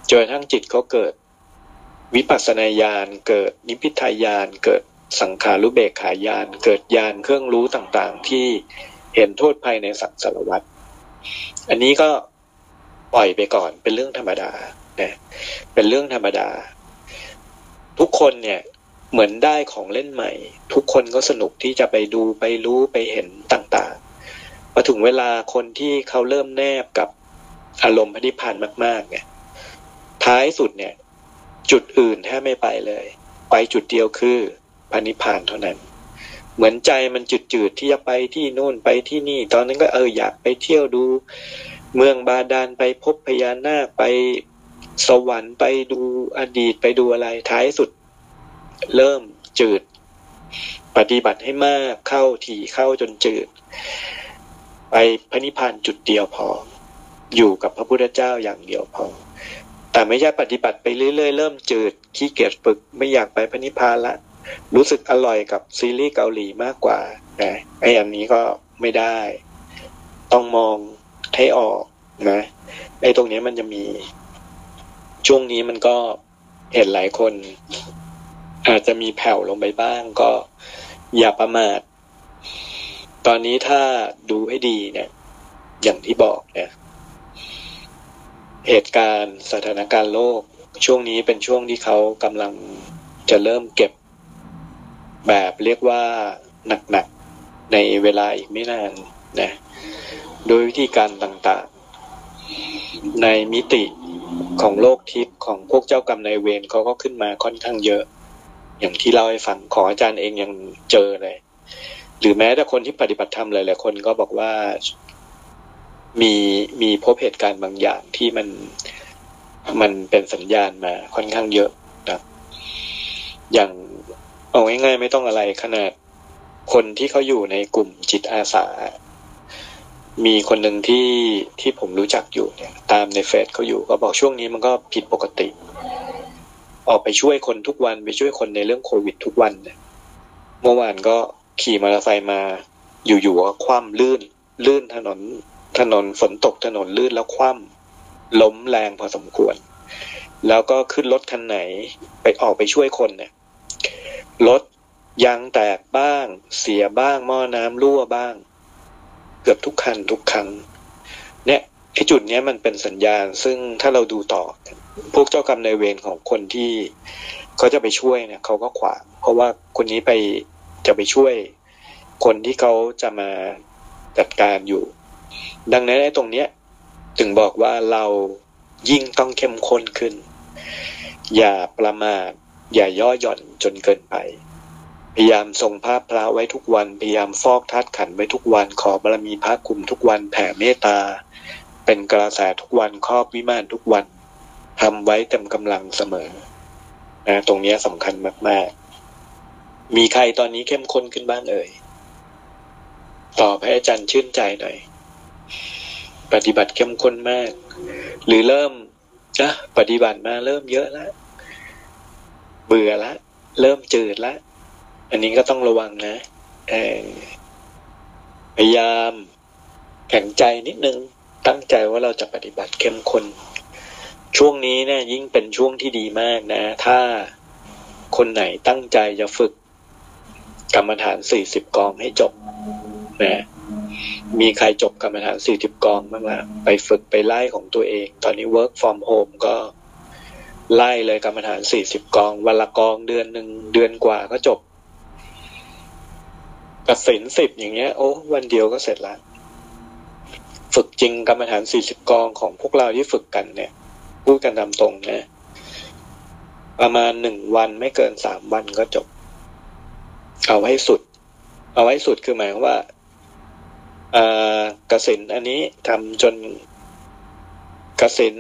จนกระทั่งจิตเขาเกิด วิปัสสนาญาณเกิดนิพพิทายานเกิด สังขารุเบกขายานเกิดญาณเครื่องรู้ต่างๆ ที่เห็นโทษภัยในสังสารวัฏอันนี้ก็ปล่อยไปก่อนเป็นเรื่องธรรมดาเนี่ยเป็นเรื่องธรรมดา ทุกคนเนี่ยเหมือนได้ของเล่นใหม่ ทุกคนก็สนุกที่จะไปดูไปรู้ไปเห็นต่างๆพอถึงเวลาคนที่เขาเริ่มแนบกับอารมณ์พนิพานมาก ๆ เนี่ย ท้ายสุดเนี่ย จุดอื่นแทบไม่ไปเลย ไปจุดเดียวคือ พระนิพานเท่านั้น เหมือนใจมันจืดๆที่จะไปที่นู่นไปที่นี่ ตอนนั้นก็เอออยากไปเที่ยวดู เมืองบาดาลไปพบพญานาคไปสวรรค์ไปดูอดีตไปดูอะไรท้ายสุด เริ่มจืด ปฏิบัติให้มากเข้าถี่เข้าจนจืด ไปพระนิพพานจุดเดียวพอ อยู่กับพระพุทธเจ้าอย่างเดียวพอแต่ไม่ใช่ปฏิบัติไปเรื่อยๆเริ่มจืดขี้เกียจฝึกไม่อยากไปพระนิพพานละ รู้สึกอร่อยกับซีรีส์เกาหลีมากกว่านะไอ้อันนี้ก็ไม่ได้ ต้องมองให้ออกนะไอ้ตรงนี้มันจะมี ช่วงนี้มันก็เห็นหลายคน อาจจะมีแผ่วลงไปบ้าง ก็อย่าประมาทตอนนี้ถ้าดูให้ดีเนี่ยอย่างที่บอกเนี่ยเหตุการณ์สถานการณ์โลก ช่วงนี้เป็นช่วงที่เขากำลังจะเริ่มเก็บ แบบเรียกว่าหนักๆ ในเวลาอีกไม่นานนะโดยวิธีการต่างๆ ในมิติของโลกทิพย์ของพวกเจ้ากรรมนายเวรเขาก็ขึ้นมาค่อนข้างเยอะ อย่างที่เล่าให้ฟังขออาจารย์เองยังเจอเลย หรือแม้แต่คนที่ปฏิบัติธรรมหลายๆคนก็บอกว่ามีมีพบเหตุการณ์บางอย่างที่มันมันเป็นสัญญาณมาค่อนข้างเยอะนะอย่าง เอาง่ายๆไม่ต้องอะไรขนาด คนที่เขาอยู่ในกลุ่มจิตอาสา มีคนหนึ่งที่ที่ผมรู้จักอยู่เนี่ย ตามในเฟซเขาอยู่ก็บอกช่วงนี้มันก็ผิดปกติ ออกไปช่วยคนทุกวันไปช่วยคนในเรื่องโควิดทุกวันเนี่ยเมื่อวานก็ขี่มอเตอร์ไซค์มา อยู่ๆก็คว่ำลื่น ลื่นถนนถนนฝนตกถนนลื่นแล้วคว่ำล้มแรงพอสมควร แล้วก็ขึ้นรถคันไหน ไปออกไปช่วยคนเนี่ย รถยางแตกบ้าง เสียบ้างหม้อน้ำรั่วบ้าง เกือบทุกคันทุกครั้งเนี่ยไอ้จุดเนี้ยมันเป็นสัญญาณ ซึ่งถ้าเราดูต่อ พวกเจ้ากรรมนายเวรของคนที่เขาจะไปช่วยเนี่ยเขาก็ขวางเพราะว่าคนนี้ไปจะไปช่วย คนที่เขาจะมาจัดการอยู่ ดังนั้นไอ้ตรงเนี้ยถึงบอกว่าเรายิ่งต้องเข้มข้นขึ้น อย่าประมาท อย่าย่อหย่อนจนเกินไป พยายามทรงภาพพระไว้ทุกวัน พยายามฟอกธาตุขันไว้ทุกวัน ขอบารมีพระคุมทุกวันแผ่เมตตา เป็นกระแสทุกวันครอบวิมานทุกวันทำไว้เต็มกำลังเสมอนะตรงนี้สำคัญมาก ๆ มีใครตอนนี้เข้มข้นขึ้นบ้างเอ่ยตอบให้อาจารย์ชื่นใจหน่อย ปฏิบัติเข้มข้นมาก หรือเริ่มนะปฏิบัติมาเริ่มเยอะแล้ว เบื่อละ เริ่มจืดล้วอันนี้ก็ต้องระวังนะพยายามแข็งใจนิดนึง ตั้งใจว่าเราจะปฏิบัติเข้มข้นช่วงนี้เนะี่ยยิ่งเป็นช่วงที่ดีมากนะ ถ้าคนไหนตั้งใจจะฝึกกรรมฐานสี่สิบกองให้จบนะมีใครจบกรรมฐานสี่สิบกองบ้างละไปฝึกไปไล่ของตัวเอง ตอนนี้ work from home ก็ ไล่เลยกรรมฐานสี่สิบกอง วันละกองเดือนหนึ่งเดือนกว่าก็จบกสินสิบอย่างเงี้ย โอ้วันเดียวก็เสร็จล้วฝึกจริงกรรมฐานสี่สิบกองของพวกเราที่ฝึกกันเนี่ย พูดกันตามตรงนะประมาณหนึ่งวันไม่เกินสามวันก็จบ เอาให้สุด เอาให้สุดคือหมายว่าเอ่อกสินอันนี้ทำจนกสิน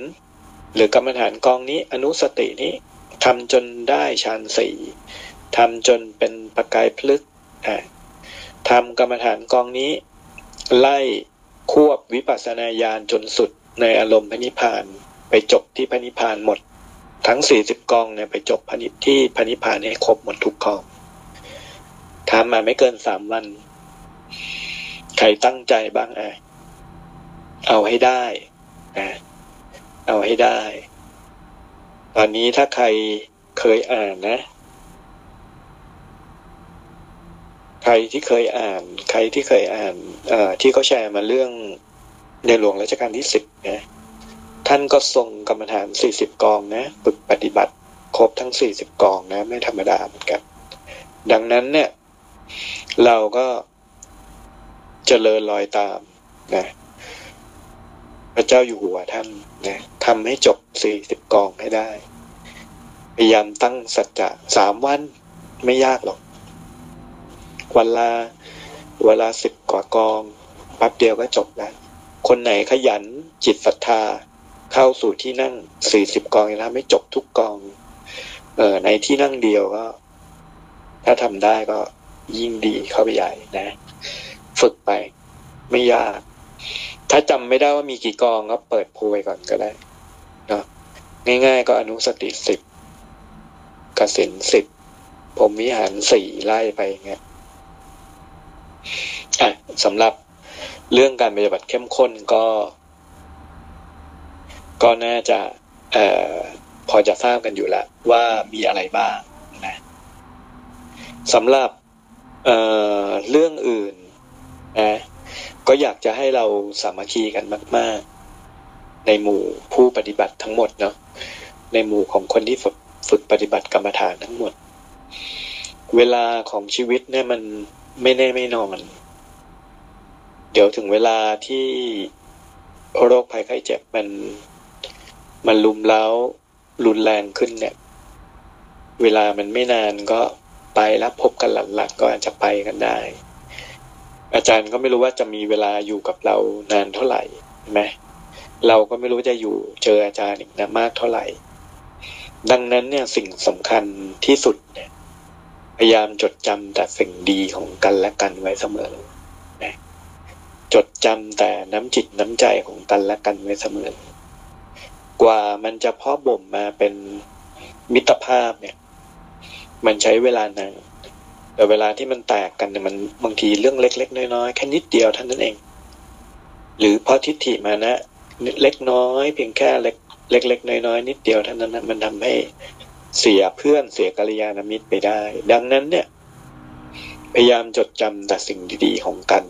หรือกรรมฐานกองนี้อนุสตินี้ทำจนได้ฌานสี่ทำจนเป็นประกายพลึกทำกรรมฐานกองนี้ ไล่ควบวิปัสสนาญาณจนสุดในอารมณ์พระนิพพานไปจบที่พระนิพพานหมด ทั้งสี่สิบกองเนี่ยไปจบพนิที่พระนิพพานให้ครบหมดทุกกองทำมาไม่เกินสามวัน ใครตั้งใจบ้างอะเอาให้ได้นะ เอาให้ได้ ตอนนี้ถ้าใครเคยอ่านนะ ใครที่เคยอ่าน ใครที่เคยอ่านอที่เขาแชร์มาเรื่องในหลวงรัชกาลที่สิบนะท่านก็ทรงกรรมฐานสี่สิบกองนะฝึกปฏิบัติครบทั้งสี่สิบกองนะ ไม่ธรรมดาเหมือนกัน ดังนั้นเนี่ย เราก็จเจริญรอยตามนะพระเจ้าอยู่หัวท่าน นะทำให้จบสี่สิบกองให้ได้ พยายามตั้งสัจจะสามวันไม่ยากหรอก วันละเวลาสิบกว่ากองแป๊บเดียวก็จบแล้ว คนไหนขยันจิตศรัทธา เข้าสู่ที่นั่งสี่สิบกองแล้วไม่จบทุกกอง เออในที่นั่งเดียวก็ ถ้าทำได้ก็ยิ่งดีเข้าไปใหญ่นะ ฝึกไปไม่ยาก ถ้าจำไม่ได้ว่ามีกี่กองก็เปิดพูไปก่อนก็ได้เนาะง่าย ๆ ก็อนุสติสิบกสินสิบผมวิหารสี่ไล่ไปเงี้ยอะสำหรับเรื่องการปฏิบัติเข้มข้นก็ ก็น่าจะเอ่อพอจะทราบกันอยู่ล้วว่ามีอะไรบ้างนะสำหรับเอ่อเรื่องอื่นนะ ก็อยากจะให้เราสามัคคีกันมาก ๆ ในหมู่ผู้ปฏิบัติทั้งหมดเนาะในหมู่ของคนที่ฝึกปฏิบัติกรรมฐานทั้งหมด เวลาของชีวิตเนี่ยมันไม่แน่ไม่นอน เดี๋ยวถึงเวลาที่โรคภัยไข้เจ็บมันมันลุมเล้ารุนแรงขึ้นเนี่ย เวลามันไม่นานก็ไปแล้วพบกันหลังๆก็อาจจะไปกันได้ อาจารย์ก็ไม่รู้ว่าจะมีเวลาอยู่กับเรานานเท่าไหร่ใช่ไหมเราก็ไม่รู้จะอยู่เจออาจารย์อีกนะมากเท่าไหร่ ดังนั้นเนี่ยสิ่งสำคัญที่สุดเนี่ยพยายามจดจำแต่สิ่งดีของกันและกันไว้เสมอนะจดจำแต่น้ำจิตน้ำใจของกันและกันไว้เสมอ กว่ามันจะเพาะบ่มมาเป็นมิตรภาพเนี่ย มันใช้เวลานาน แต่เวลาที่มันแตกกันเนี่ยมันบางทีเรื่องเล็ก ๆ น้อยๆแค่นิดเดียวเท่านั้นเอง หรือเพราะทิฏฐิมานะเล็กน้อย เพียงแค่เล็กเล็กๆน้อยๆนิดเดียวเท่านั้น มันทำให้เสียเพื่อนเสียกัลยาณมิตรไปได้ ดังนั้นเนี่ย พยายามจดจำแต่สิ่งดีๆของกัน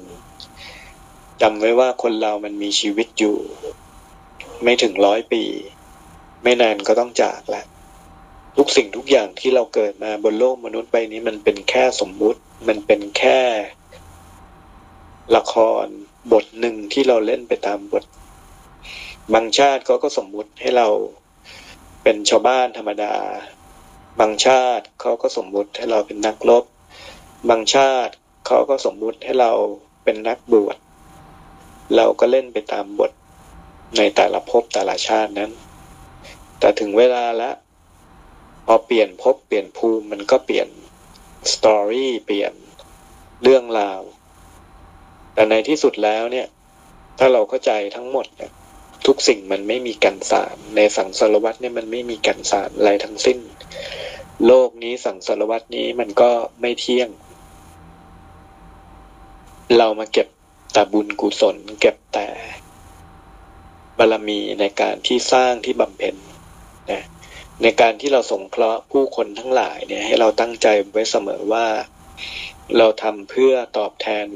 จำไว้ว่าคนเรามันมีชีวิตอยู่ ไม่ถึงร้อยปี ไม่นานก็ต้องจากแล้ว ทุกสิ่งทุกอย่างที่เราเกิดมาบนโลกมนุษย์ใบนี้มันเป็นแค่สมมุติ มันเป็นแค่ ละครบทหนึ่งที่เราเล่นไปตามบท บางชาติเขาก็สมมุติให้เราเป็นชาวบ้านธรรมดา บางชาติเขาก็สมมุติให้เราเป็นนักรบบางชาติเขาก็สมมุติให้เราเป็นนักบวชเราก็เล่นไปตามบทในแต่ละภพแต่ละชาตินั้น แต่ถึงเวลาแล้ว พอเปลี่ยนพบเปลี่ยนภูมิมันก็เปลี่ยนสตอรี่เปลี่ยนเรื่องราว แต่ในที่สุดแล้วเนี่ย ถ้าเราเข้าใจทั้งหมดเนี่ยทุกสิ่งมันไม่มีกันสารในสังสารวัตเนี่ยมันไม่มีกันสารอะไรทั้งสิ้น โลกนี้สังสารวัตนี้มันก็ไม่เที่ยง เรามาเก็บแต่บุญกุศล เก็บแต่บารมีในการที่สร้างที่บำเพ็ญนะ ในการที่เราสงเคราะห์ผู้คนทั้งหลายเนี่ยให้เราตั้งใจไว้เสมอว่า เราทำเพื่อตอบแทน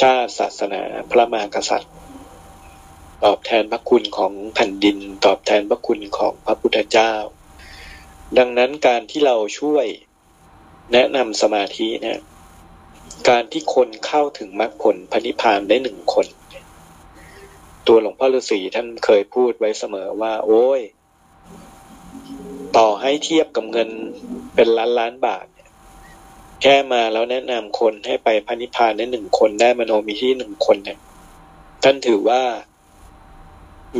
ชาติศาสนาพระมหากษัตริย์ ตอบแทนพระคุณของแผ่นดิน ตอบแทนพระคุณของพระพุทธเจ้า ดังนั้นการที่เราช่วยแนะนำสมาธิเนี่ยการที่คนเข้าถึงมรรคผลพระนิพพานได้หนึ่งคน ตัวหลวงพ่อฤาษีท่านเคยพูดไว้เสมอว่า โอ้ย ต่อให้เทียบกับเงินเป็นล้านล้านบาท แค่มาแล้วแนะนำคนให้ไปพันิพพานได้หนึ่งคนได้มโนมีที่หนึ่งคนเนี่ยท่านถือว่า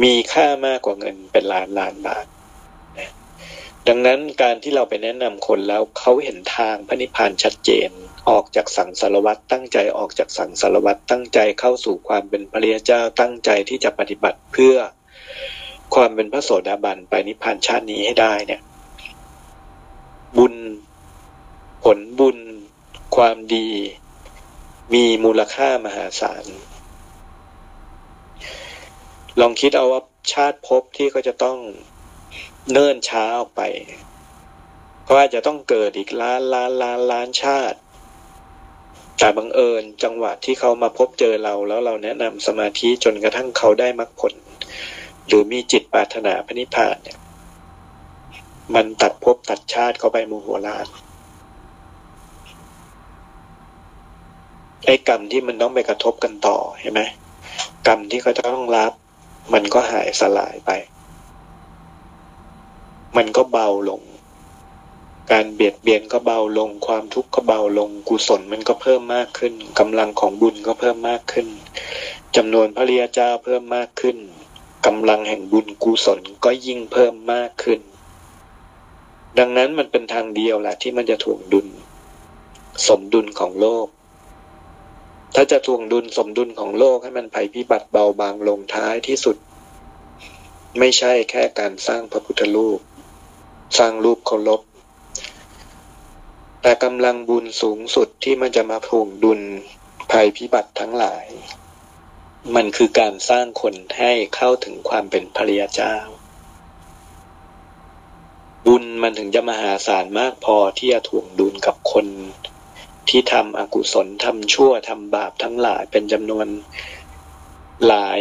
มีค่ามากกว่าเงินเป็นล้านล้านบาท ดังนั้นการที่เราไปแนะนำคนแล้วเขาเห็นทางพระนิพพานชัดเจนออกจากสังสารวัตรตั้งใจออกจากสังสารวัตรตั้งใจเข้าสู่ความเป็นพระริยเจ้าตั้งใจที่จะปฏิบัติเพื่อ ความเป็นพระโสดาบันไปนิพพานชาตินี้ให้ได้เนี่ย บุญผลบุญ ความดี มีมูลค่ามหาศาล ลองคิดเอาว่าชาติภพที่เขาจะต้องเนิ่นช้าออกไปเขาอาจจะต้องเกิดอีกล้านล้านล้านล้านชาติ แต่บังเอิญจังหวะที่เขามาพบเจอเราแล้วเราแนะนำสมาธิจนกระทั่งเขาได้มรรคผล หรือมีจิตปรารถนาพระนิพพานเนี่ย มันตัดภพตัดชาติเขาไปมูหัวลานไอ้กรรมที่มันต้องไปกระทบกันต่อเห็นไหมกรรมที่เขาจะต้องรับ มันก็หายสลายไป มันก็เบาลง การเบียดเบียนก็เบาลง ความทุกข์ก็เบาลง กุศลมันก็เพิ่มมากขึ้นกำลังของบุญก็เพิ่มมากขึ้นจำนวนพระริยเจ้าเพิ่มมากขึ้น กำลังแห่งบุญกุศลก็ยิ่งเพิ่มมากขึ้น ดังนั้นมันเป็นทางเดียวแหละที่มันจะถ่วงดุล สมดุลของโลก ถ้าจะทวงดุลสมดุลของโลกให้มันภัยพิบัติเบาบางลงท้ายที่สุด ไม่ใช่แค่การสร้างพระพุทธรูป สร้างรูปเคารพแต่กำลังบุญสูงสุดที่มันจะมาทวงดุลภัยพิบัติทั้งหลาย มันคือการสร้างคนให้เข้าถึงความเป็นภริยเจ้า บุญมันถึงจะมหาศาลมากพอที่จะถ่วงดุลกับคน ที่ทำอกุศลทำชั่วทำบาปทั้งหลายเป็นจำนวนหลาย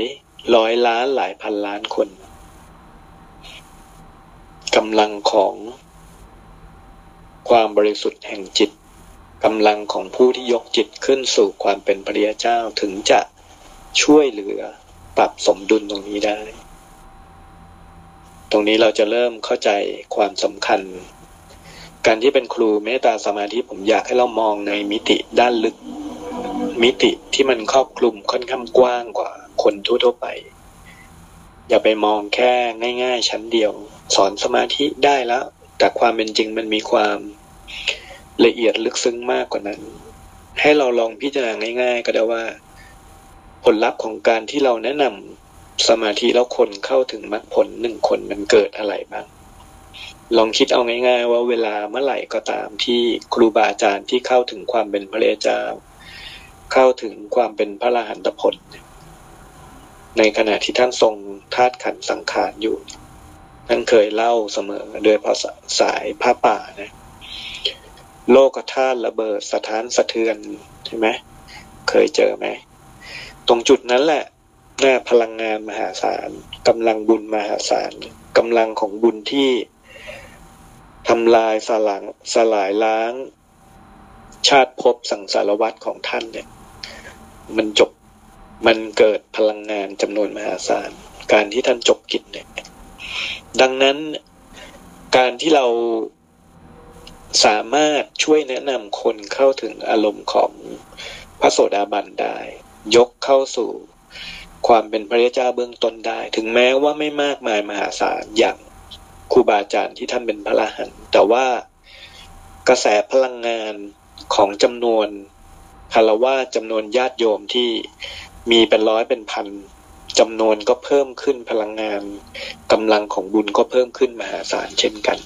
ร้อยล้านหลายพันล้านคนกำลังของความบริสุทธิ์แห่งจิตกำลังของผู้ที่ยกจิตขึ้นสู่ความเป็นพระยาเจ้าถึงจะ ช่วยเหลือปรับสมดุลตรงนี้ได้ ตรงนี้เราจะเริ่มเข้าใจความสำคัญ การที่เป็นครูเมตตาสมาธิผมอยากให้เรามองในมิติด้านลึก มิติที่มันครอบคลุมค่อนข้างกว้างกว่าคนทั่วๆไป อย่าไปมองแค่ง่าย ๆ ชั้นเดียว สอนสมาธิได้แล้ว แต่ความเป็นจริงมันมีความละเอียดลึกซึ้งมากกว่านั้น ให้เราลองพิจารณาง่าย ๆ ก็ได้ว่า ผลลัพธ์ของการที่เราแนะนำสมาธิแล้วคนเข้าถึงมรรคผลหนึ่งคนมันเกิดอะไรบ้าง ลองคิดเอาง่าย ๆ ว่าเวลาเมื่อไหร่ก็ตามที่ครูบาอาจารย์ที่เข้าถึงความเป็นพระเจ้า เข้าถึงความเป็นพระรหันตผล ในขณะที่ท่านทรงธาตุขันสังขารอยู่ ท่านเคยเล่าเสมอโดยภาษาสายผ้าป่านะ โลกธาตุระเบิดสถานสะเทือนใช่ไหมเคยเจอไหม ตรงจุดนั้นแหละน่าพลังงานมหาศาลกำลังบุญมหาศาลกำลังของบุญที่ทำลายสลังสลายล้าง ชาติภพสังสารวัตรของท่านเนี่ย มันจบมันเกิดพลังงานจำนวนมหาศาลการที่ท่านจบกิจเนี่ย ดังนั้นการที่เราสามารถช่วยแนะนำคนเข้าถึงอารมณ์ของพระโสดาบันได้ ยกเข้าสู่ความเป็นพระเจ้าเบื้องต้นได้ ถึงแม้ว่าไม่มากมายมหาศาลอย่างครูบาอาจารย์ที่ท่านเป็นพระอรหันต์แต่ว่ากระแสพลังงานของจำนวนคารวะจำนวนญาติโยมที่มีเป็นร้อยเป็นพันจำนวนก็เพิ่มขึ้นพลังงานกำลังของบุญก็เพิ่มขึ้นมหาศาลเช่นกัน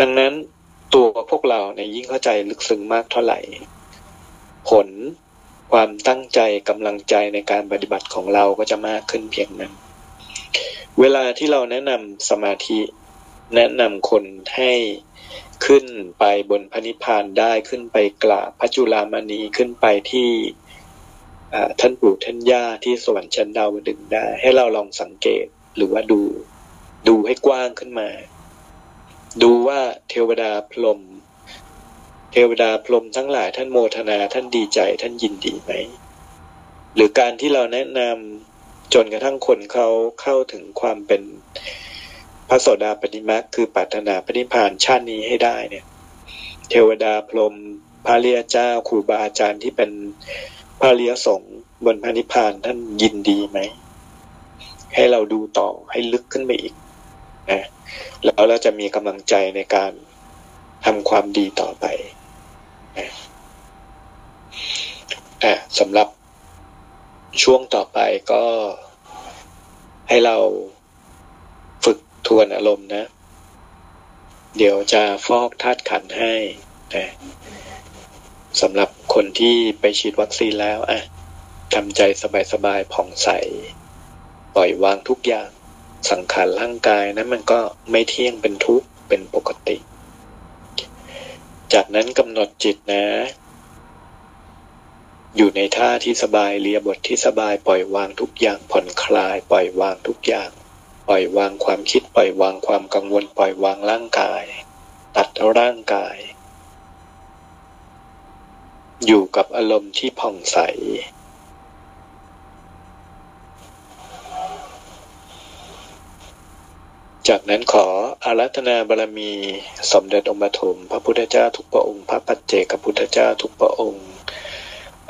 ดังนั้นตัวพวกเราเนี่ยยิ่งเข้าใจลึกซึ้งมากเท่าไหร่ ผล ความตั้งใจกำลังใจในการปฏิบัติของเราก็จะมากขึ้นเพียงนั้น เวลาที่เราแนะนำสมาธิ แนะนำคนให้ขึ้นไปบนพระนิพพานได้ขึ้นไปกราบพระจุลามณีขึ้นไปที่ท่านปู่ท่านย่าที่สวรรค์ชั้นดาวดึงได้ ให้เราลองสังเกตหรือว่าดู ดูให้กว้างขึ้นมา ดูว่าเทวดาพรหม ทวดาพรหมทั้งหลายท่านโมทนาท่านดีใจท่านยินดีไหม หรือการที่เราแนะนำจนกระทั่งคนเขาเข้าถึงความเป็นพระโสดาปฏิมาคือปรารถนาปฏิพานชาตินี้ให้ได้เนี่ย เทวดาพรหมพระเรียเจ้าครูบาอาจารย์ที่เป็นพระเรียสงฆ์บนพระนิพพานท่านยินดีไหม ให้เราดูต่อให้ลึกขึ้นไปอีกนะแล้วเราจะมีกำลังใจในการทำความดีต่อไป อะสำหรับช่วงต่อไปก็ให้เราฝึกทวนอารมณ์นะ เดี๋ยวจะฟอกธาตุขันให้นะสำหรับคนที่ไปฉีดวัคซีนแล้วอะทำใจสบายๆผ่องใส ปล่อยวางทุกอย่าง สังขารร่างกายนะมันก็ไม่เที่ยงเป็นทุกข์เป็นปกติ จากนั้นกำหนดจิตนะ อยู่ในท่าที่สบายเรียบทที่สบายปล่อยวางทุกอย่างผ่อนคลาย ปล่อยวางทุกอย่าง ปล่อยวางความคิดปล่อยวางความกังวลปล่อยวางร่างกาย ตัดร่างกาย อยู่กับอารมณ์ที่ผ่องใส จากนั้นขออารัธนาบารมี สมเด็จองค์ปฐมพระพุทธเจ้าทุกพระองค์ พระปัจเจกพุทธเจ้าทุกพระองค์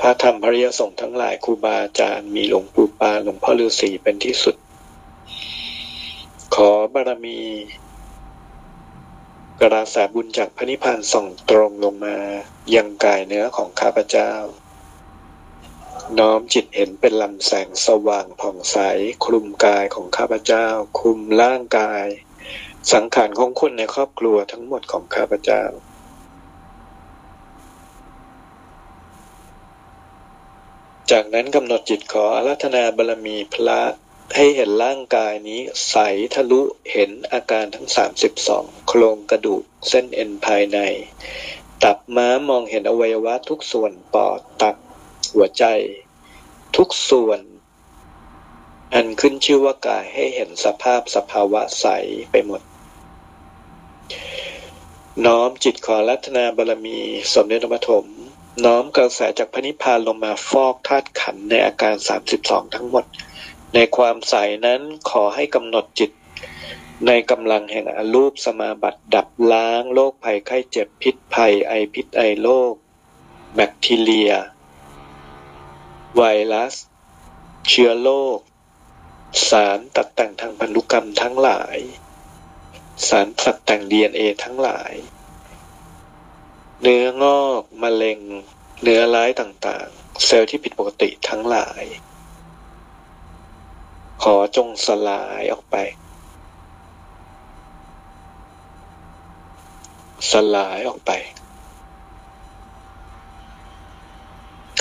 พระธรรมพระริยสงฆ์ทั้งหลายครูบาอาจารย์มีหลวงปู่ปาหลวงพ่อฤาษีเป็นที่สุด ขอบารมี กระแสบุญจากพระนิพพานส่องตรงลงมายังกายเนื้อของข้าพเจ้า น้อมจิตเห็นเป็นลำแสงสว่างผ่องใส คลุมกายของข้าพเจ้า คลุมร่างกาย สังขารของคนในครอบครัวทั้งหมดของข้าพเจ้าจากนั้นกำหนดจิตขออารัธนาบารมีพระให้เห็นร่างกายนี้ใสทะลุเห็นอาการทั้ง 32 โครงกระดูกเส้นเอ็นภายใน ตับม้ามองเห็นอวัยวะทุกส่วนปอดตับ หัวใจ ทุกส่วน อันขึ้นชื่อว่ากายให้เห็นสภาพสภาวะใสไปหมด น้อมจิตขอรัตนาบารมี สมเด็จพระปฐมน้อมกระแสจากพระนิพพานลงมาฟอกธาตุขันในอาการ 32 ทั้งหมด ในความใสนั้นขอให้กำหนดจิต ในกำลังแห่งอรูปสมาบัติดับล้างโรคภัยไข้เจ็บพิษภัยไอพิษไอโรคแบคทีเรีย ไวรัส เชื้อโรค สารตัดแต่งทางพันธุกรรมทั้งหลาย สารตัดแต่ง DNA ทั้งหลาย เนื้องอกมะเร็ง เนื้อร้ายต่างๆ เซลล์ที่ผิดปกติทั้งหลาย ขอจงสลายออกไป สลายออกไป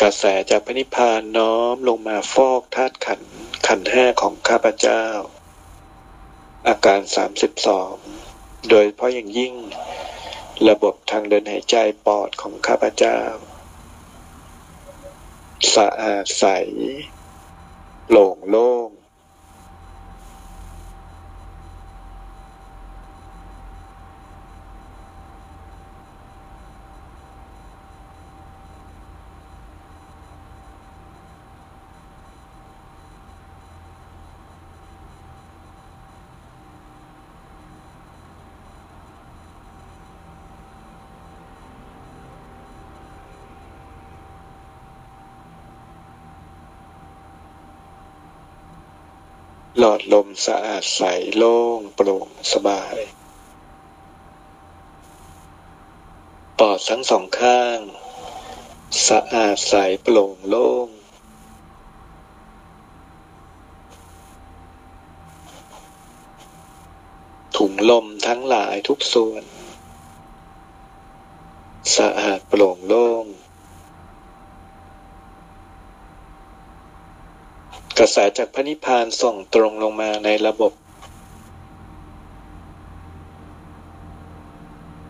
กระแสจากพระนิพพานน้อมลงมาฟอกธาตุขันขันแห้าของข้าพเจ้า อาการสามสิบสองโดยเพราะอย่างยิ่ง ระบบทางเดินหายใจปอดของข้าพเจ้า สะอาดใสโปร่งโล่ง ลอดลมสะอาดใสโล่งโปร่งสบาย ปอดทั้งสองข้าง สะอาดใสโปร่งโล่ง ถุงลมทั้งหลายทุกส่วน สะอาดโปร่งโล่ง กระแสจากพระนิพพานส่งตรงลงมาในระบบ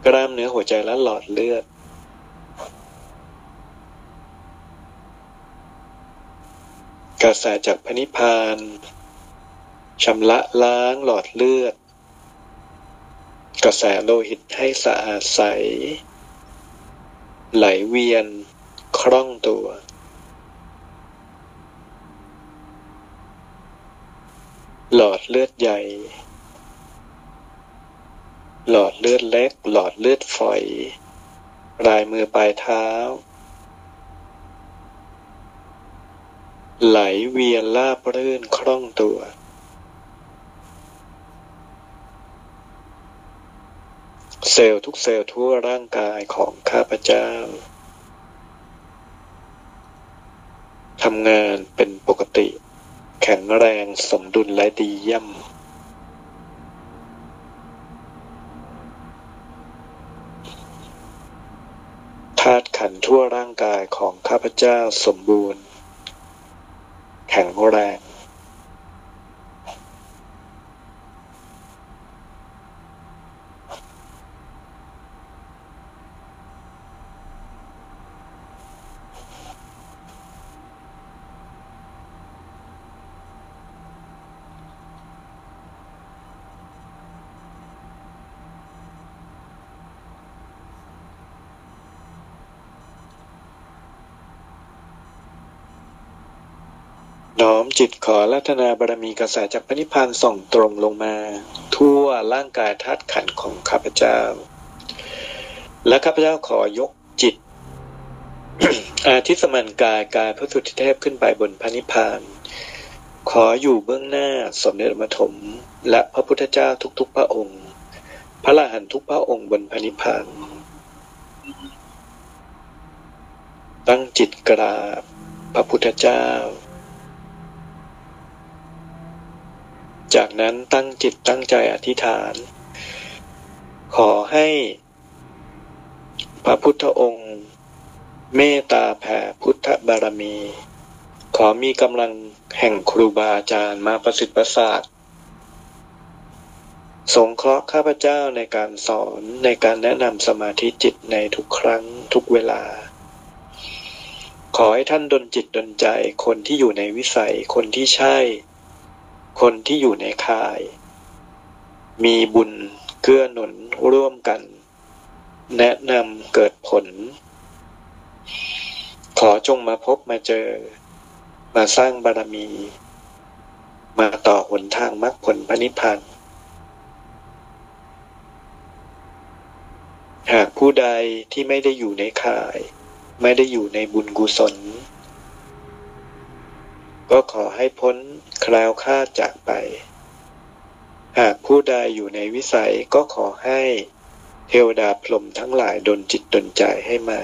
กล้ามเนื้อหัวใจและหลอดเลือด กระแสจากพระนิพพานชำระล้างหลอดเลือด กระแสโลหิตให้สะอาดใส ไหลเวียนคล่องตัว หลอดเลือดใหญ่ หลอดเลือดเล็ก หลอดเลือดฝอยปลายมือปลายเท้า ไหลเวียนลาบรื่นคล่องตัว เซลล์ทุกเซลล์ทั่วร่างกายของข้าพเจ้าทำงานเป็นปกติ แข็งแรงสมดุลและดีเยี่ยมธาตุขันทั่วร่างกายของข้าพเจ้าสมบูรณ์ แข็งแรง จิตขอรัตนาบารมีกระแสจากพระนิพพานส่องตรงลงมา ทั่วร่างกายธาตุขันธ์ของข้าพเจ้า และข้าพเจ้าขอยกจิต อาทิสมันกายกายพระสุทธิเทพขึ้นไปบนพระนิพพาน ขออยู่เบื้องหน้าสมเด็จมถม และพระพุทธเจ้าทุกๆพระองค์ พระลาหันทุกพระองค์บนพระนิพพาน ตั้งจิตกราบพระพุทธเจ้า จากนั้นตั้งจิตตั้งใจอธิษฐาน ขอให้ พระพุทธองค์ เมตตาแผ่พุทธบารมี ขอมีกำลังแห่งครูบาอาจารย์มาประสิทธิ์ประสาทสงเคราะห์ข้าพเจ้าในการสอนในการแนะนำสมาธิจิตในทุกครั้งทุกเวลา ขอให้ท่านดลจิตดลใจคนที่อยู่ในวิสัยคนที่ใช่ คนที่อยู่ในค่าย มีบุญเกื้อหนุนร่วมกัน แนะนำเกิดผล ขอจงมาพบมาเจอ มาสร้างบารมี มาต่อหนทางมรรคผลพระนิพพานหากผู้ใดที่ไม่ได้อยู่ในข่าย ไม่ได้อยู่ในบุญกุศล ก็ขอให้พ้น คลาวคลาดจากไป หากผู้ใดอยู่ในวิสัยก็ขอให้เทวดาพรมทั้งหลายดลจิตดลใจให้มา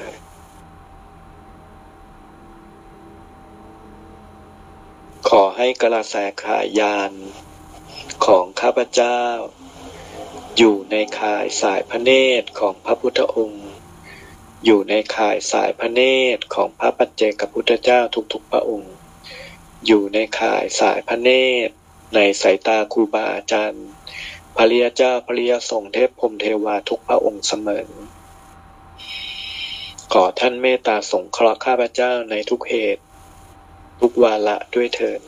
ขอให้กระแสขายานของข้าพเจ้า อยู่ในข่ายสายพระเนตรของพระพุทธองค์ อยู่ในข่ายสายพระเนตรของพระปัจเจกพุทธเจ้าทุกๆพระองค์ อยู่ในข่ายสายพระเนตร ในสายตาครูบาอาจารย์พระริยเจ้าพระริยสงฆ์เทพพรมเทวาทุกพระองค์เสมอ ขอท่านเมตตาสงเคราะห์ข้าพเจ้าในทุกเหตุ ทุกวาระด้วยเถิด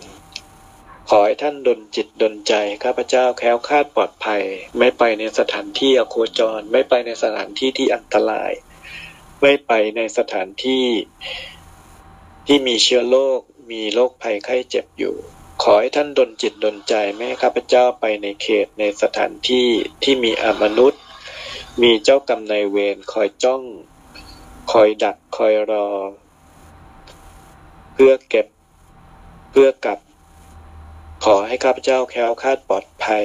ขอให้ท่านดลจิตดลใจข้าพเจ้าแคล้วคลาดปลอดภัย ไม่ไปในสถานที่อโคจร ไม่ไปในสถานที่ที่อันตราย ไม่ไปในสถานที่ที่มีเชื้อโรค มีโรคภัยไข้เจ็บอยู่ ขอให้ท่านดลจิตดลใจแม่ข้าพเจ้าไปในเขตในสถานที่ที่มีอมนุษย์ มีเจ้ากรรมนายเวรคอยจ้อง คอยดักคอยรอ เพื่อเก็บเพื่อกับ ขอให้ข้าพเจ้าแค้วคาดปลอดภัย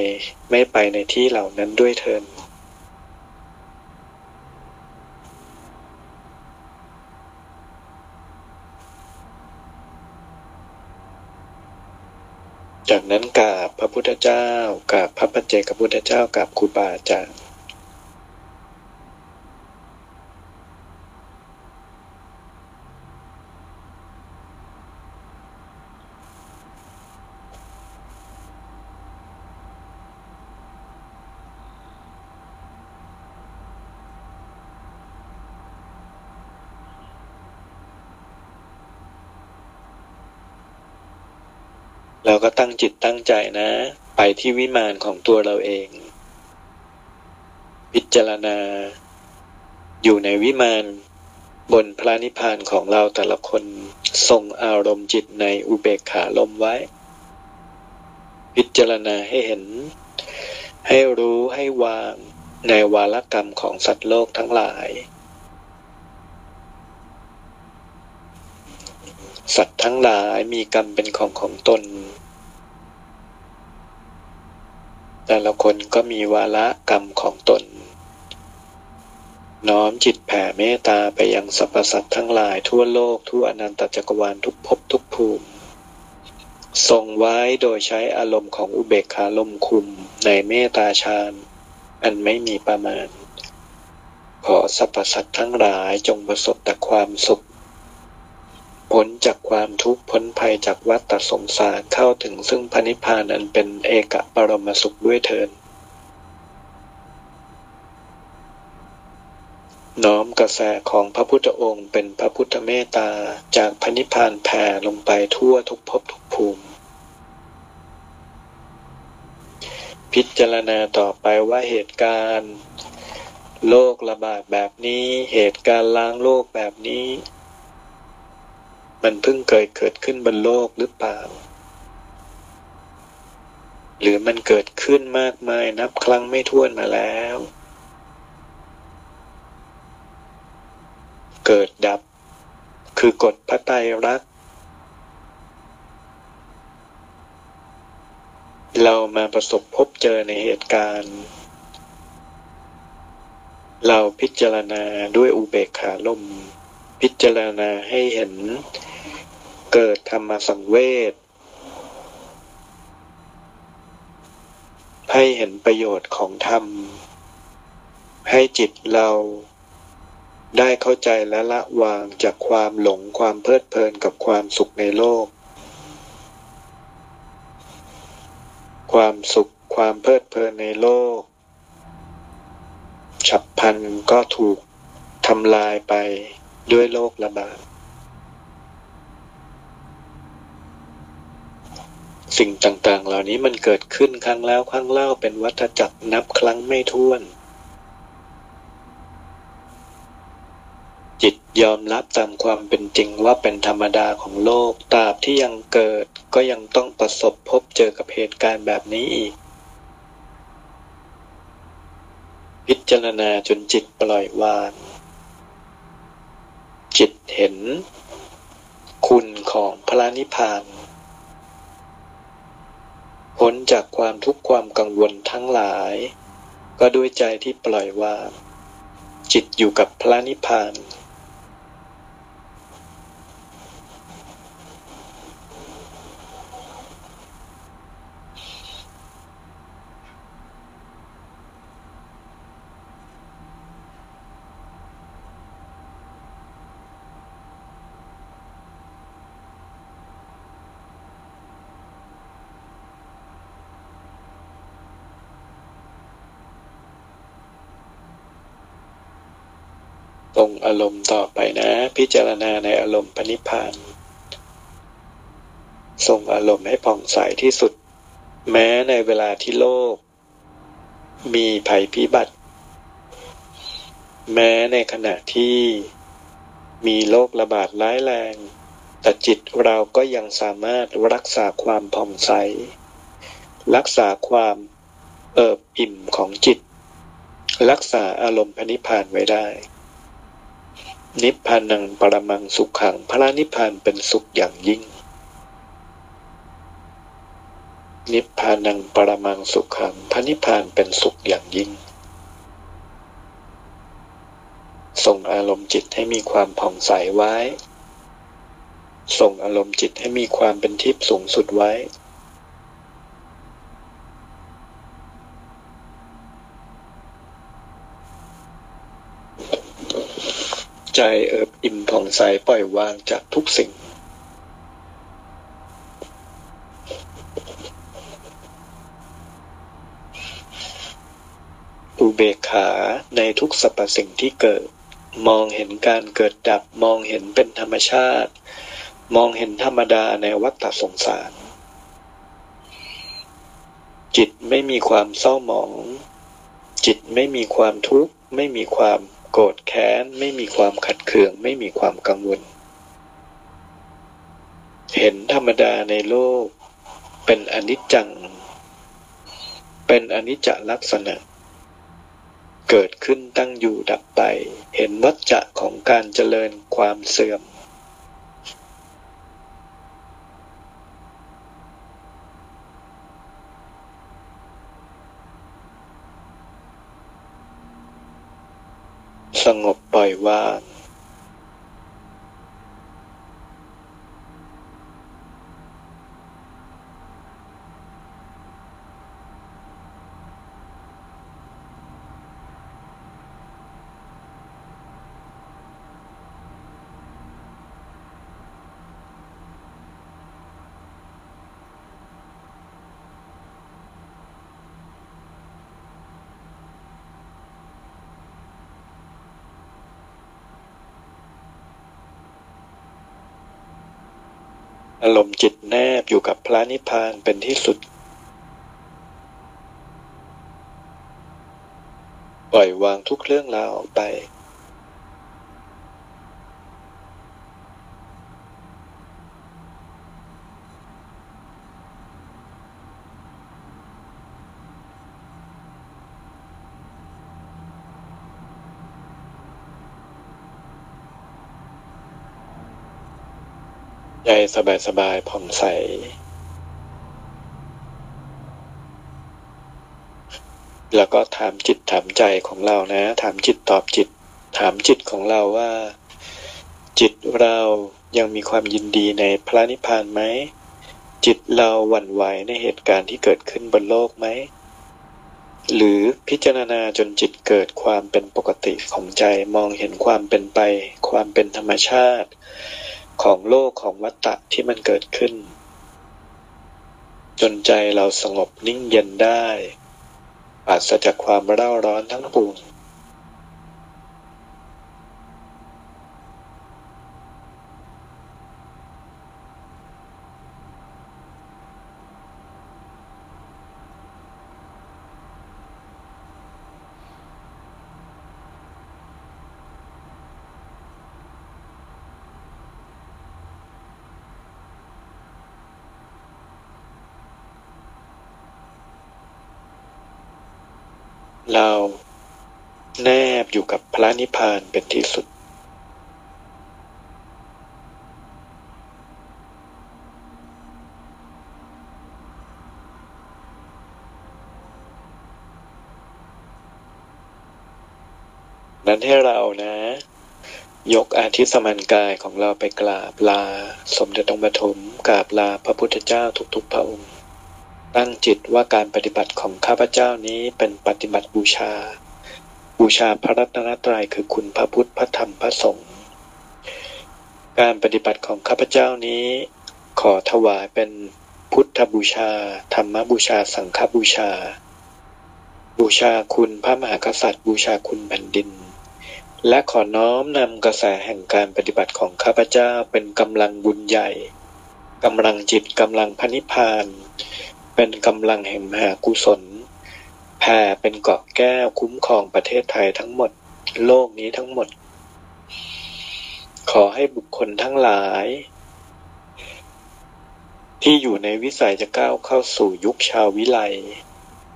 ไม่ไปในที่เหล่านั้นด้วยเถิด จากนั้นกราบพระพุทธเจ้ากราบพระปัจเจกพุทธเจ้ากราบครูบาอาจารย์ เราก็ตั้งจิตตั้งใจนะ ไปที่วิมานของตัวเราเอง พิจารณา อยู่ในวิมานบนพระนิพพานของเราแต่ละคนทรงอารมณ์จิตในอุเบกขาลมไว้ พิจารณาให้เห็น ให้รู้ให้วางในวาลกรรมของสัตว์โลกทั้งหลาย สัตว์ทั้งหลายมีกรรมเป็นของของตน แต่ละคนก็มีวาระกรรมของตน น้อมจิตแผ่เมตตาไปยังสรรพสัตว์ทั้งหลายทั่วโลกทั่วอนันตจักรวาลทุกภพทุกภูมิทรงไว้โดยใช้อารมณ์ของอุเบกขาลมคุมในเมตตาฌานอันไม่มีประมาณ ขอสรรพสัตว์ทั้งหลายจงประสบแต่ความสุข พ้นจากความทุกข์พ้นภัยจากวัฏสงสารเข้าถึงซึ่งพระนิพพานอันเป็นเอกปรมสุขด้วยเถิดน้อมกระแสของพระพุทธองค์เป็นพระพุทธเมตตาจากพระนิพพานแผ่ลงไปทั่วทุกภพทุกภูมิ พิจารณาต่อไปว่าเหตุการณ์ โรคระบาดแบบนี้ เหตุการณ์ล้างโลกแบบนี้ มันเพิ่งเกิดเกิดขึ้นบนโลกหรือเปล่า หรือมันเกิดขึ้นมากมายนับครั้งไม่ถ้วนมาแล้ว เกิดดับ คือกฎพระไตรลักษณ์เรามาประสบพบเจอในเหตุการณ์ เราพิจารณาด้วยอุเบกขาลมพิจารณาให้เห็น เกิดธรรมสังเวชให้เห็นประโยชน์ของธรรม ให้จิตเราได้เข้าใจและละวางจากความหลงความเพลิดเพลินกับความสุขในโลก ความสุขความเพลิดเพลินในโลก ฉับพลันก็ถูกทำลายไปด้วยโรคระบาด สิ่งต่างๆ เหล่านี้มันเกิดขึ้นครั้งแล้วครั้งเล่าเป็นวัฏจักรนับครั้งไม่ถ้วน จิตยอมรับตามความเป็นจริงว่าเป็นธรรมดาของโลกตราบที่ยังเกิดก็ยังต้องประสบพบเจอกับเหตุการณ์แบบนี้อีก พิจารณาจนจิตปล่อยวาง จิตเห็น คุณของพระนิพพาน พ้นจากความทุกข์ความกังวลทั้งหลาย ก็ด้วยใจที่ปล่อยวาง จิตอยู่กับพระนิพพาน ส่งอารมณ์ต่อไปนะ พิจารณาในอารมณ์ปณิพานส่งอารมณ์ให้ผ่องใสที่สุด แม้ในเวลาที่โลก มีภัยพิบัติ แม้ในขณะที่มีโรคระบาดร้ายแรง แต่จิตเราก็ยังสามารถรักษาความผ่องใส รักษาความเอิบอิ่มของจิต รักษาอารมณ์พนิพานไว้ได้ นิพพานังปรมังสุขขัง พระนิพพานเป็นสุขอย่างยิ่ง นิพพานังปรมังสุขขัง พระนิพพานเป็นสุขอย่างยิ่ง ส่งอารมณ์จิตให้มีความผ่องใสไว้ ส่งอารมณ์จิตให้มีความเป็นทิพย์สูงสุดไว้ ใจเอิบอิ่มผ่องใสปล่อยวางจากทุกสิ่ง อุเบกขาในทุกสรรพสิ่งที่เกิด มองเห็นการเกิดดับมองเห็นเป็นธรรมชาติ มองเห็นธรรมดาในวัฏสงสาร จิตไม่มีความเศร้าหมอง จิตไม่มีความทุกข์ไม่มีความ โกรธแค้น ไม่มีความขัดเคือง ไม่มีความกังวล เห็นธรรมดาในโลก เป็นอนิจจัง เป็นอนิจจลักษณะ เกิดขึ้นตั้งอยู่ดับไป เห็นวัฏจะของการเจริญความเสื่อม สงบปล่อย วา อารมณ์จิตแนบอยู่กับพระนิพพานเป็นที่สุด ปล่อยวางทุกเรื่องราวออกไป ใจสบายๆผ่องใส แล้วก็ถามจิตถามใจของเรานะ ถามจิตตอบจิต ถามจิตของเราว่า จิตเรายังมีความยินดีในพระนิพพานไหม จิตเราหวั่นไหวในเหตุการณ์ที่เกิดขึ้นบนโลกไหม หรือพิจารณาจนจิตเกิดความเป็นปกติของใจมองเห็นความเป็นไป ความเป็นธรรมชาติ ของโลกของวัตตะที่มันเกิดขึ้น จนใจเราสงบนิ่งเย็นได้ปราศจากความเร่าร้อนทั้งปวง เราแนบอยู่กับพระนิพพานเป็นที่สุด นั้นให้เรานะ ยกอาทิตย์สมันกายของเราไปกราบลา สมเด็จองค์ปฐมกราบลาพระพุทธเจ้าทุกๆพระองค์ ตั้งจิตว่าการปฏิบัติของข้าพเจ้านี้เป็นปฏิบัติบูชา บูชาพระรัตนตรัยคือคุณพระพุทธพระธรรมพระสงฆ์การปฏิบัติของข้าพเจ้านี้ ขอถวายเป็นพุทธบูชา ธรรมบูชาสังฆบูชา บูชาคุณพระมหากษัตริย์ บูชาคุณแผ่นดิน และขอน้อมนำกระแสแห่งการปฏิบัติของข้าพเจ้าเป็นกำลังบุญใหญ่กำลังจิตกำลังพระนิพพาน เป็นกำลังแห่งมหากุศลแผ่เป็นเกาะแก้วคุ้มครองประเทศไทยทั้งหมด โลกนี้ทั้งหมด ขอให้บุคคลทั้งหลาย ที่อยู่ในวิสัยจะก้าวเข้าสู่ยุคชาววิไล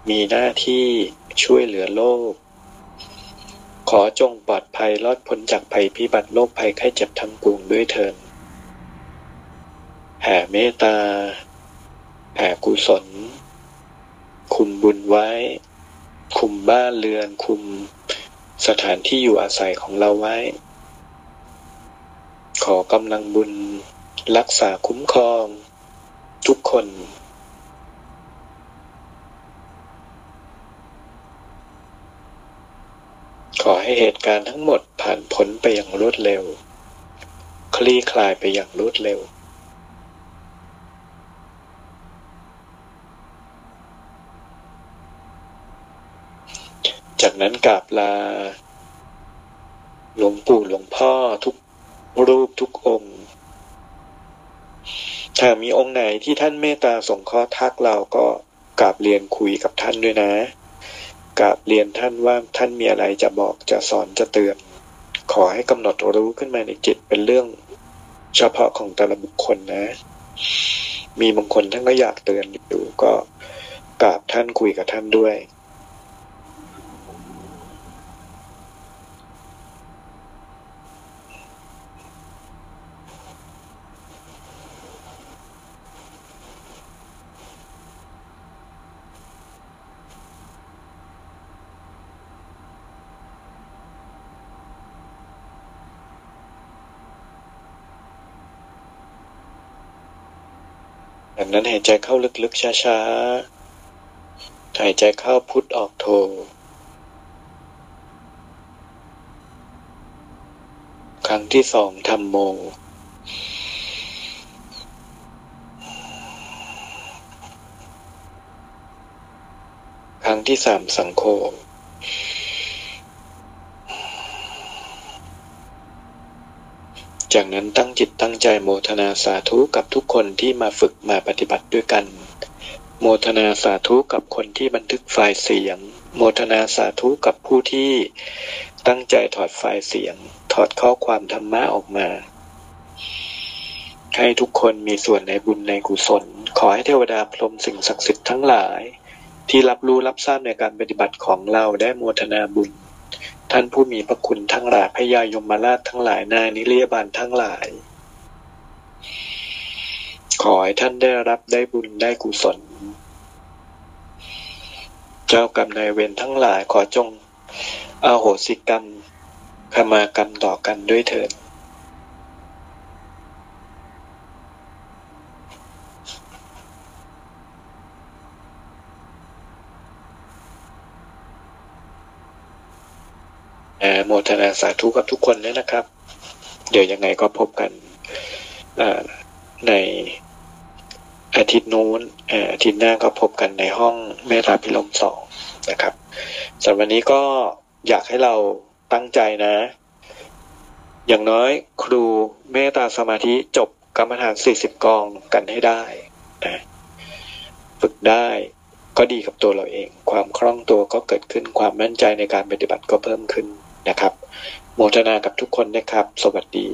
มีหน้าที่ช่วยเหลือโลก ขอจงปลอดภัยรอดพ้นจากภัยพิบัติโรคภัยไข้เจ็บทั้งปวงด้วยเถิดแผ่เมตตา แผ่กุศล คุมบุญไว้ คุมบ้านเรือน คุมสถานที่อยู่อาศัยของเราไว้ ขอกำลังบุญรักษาคุ้มครอง ทุกคนขอให้เหตุการณ์ทั้งหมดผ่านพ้นไปอย่างรวดเร็ว คลี่คลายไปอย่างรวดเร็ว จากนั้นกราบลา หลวงปู่หลวงพ่อทุกรูปทุกองค์ถ้ามีองค์ไหนที่ท่านเมตตาส่งเคราะห์ทักเราก็กราบเรียนคุยกับท่านด้วยนะกราบเรียนท่านว่าท่านมีอะไรจะบอกจะสอนจะเตือน ขอให้กำหนดรู้ขึ้นมาในจิตเป็นเรื่อง เฉพาะของแต่ละบุคคลนะ มีบางคนท่านก็อยากเตือนอยู่ก็กราบท่านคุยกับท่านด้วย นั้นหายใจเข้าลึกๆช้าๆ หายใจเข้าพุทออกโท ครั้งที่สองทำโม ครั้งที่สามสังโฆ จากนั้นตั้งจิตตั้งใจโมทนาสาธุกับทุกคนที่มาฝึกมาปฏิบัติด้วยกัน โมทนาสาธุกับคนที่บันทึกไฟล์เสียง โมทนาสาธุกับผู้ที่ตั้งใจถอดไฟล์เสียง ถอดข้อความธรรมะออกมาให้ทุกคนมีส่วนในบุญในกุศล ขอให้เทวดาพรมสิ่งศักดิ์สิทธิ์ทั้งหลาย ที่รับรู้รับทราบในการปฏิบัติของเราได้โมทนาบุญ ท่านผู้มีพระคุณทั้งหลายพญายมราชทั้งหลายนายนิเรียบาลทั้งหลาย ขอให้ท่านได้รับได้บุญได้กุศล เจ้ากรรมนายเวรทั้งหลายขอจงอาโหสิกรรมขมากรรมต่อกันด้วยเถิด โมทนาสาธุกับทุกคนเลยนะครับ เดี๋ยวยังไงก็พบกันในอาทิตย์นู้นเอ่ออาทิตย์หน้าก็พบกันในห้องเมตตาพิลมสองนะครับสำหรับวันนี้ก็อยากให้เราตั้งใจนะ อย่างน้อยครูเมตตาสมาธิจบกรรมฐานสี่สิบกองกันให้ได้นะฝึกได้ก็ดีกับตัวเราเอง ความคล่องตัวก็เกิดขึ้นความมั่นใจในการปฏิบัติก็เพิ่มขึ้น นะครับ โมทนากับทุกคนนะครับ สวัสดี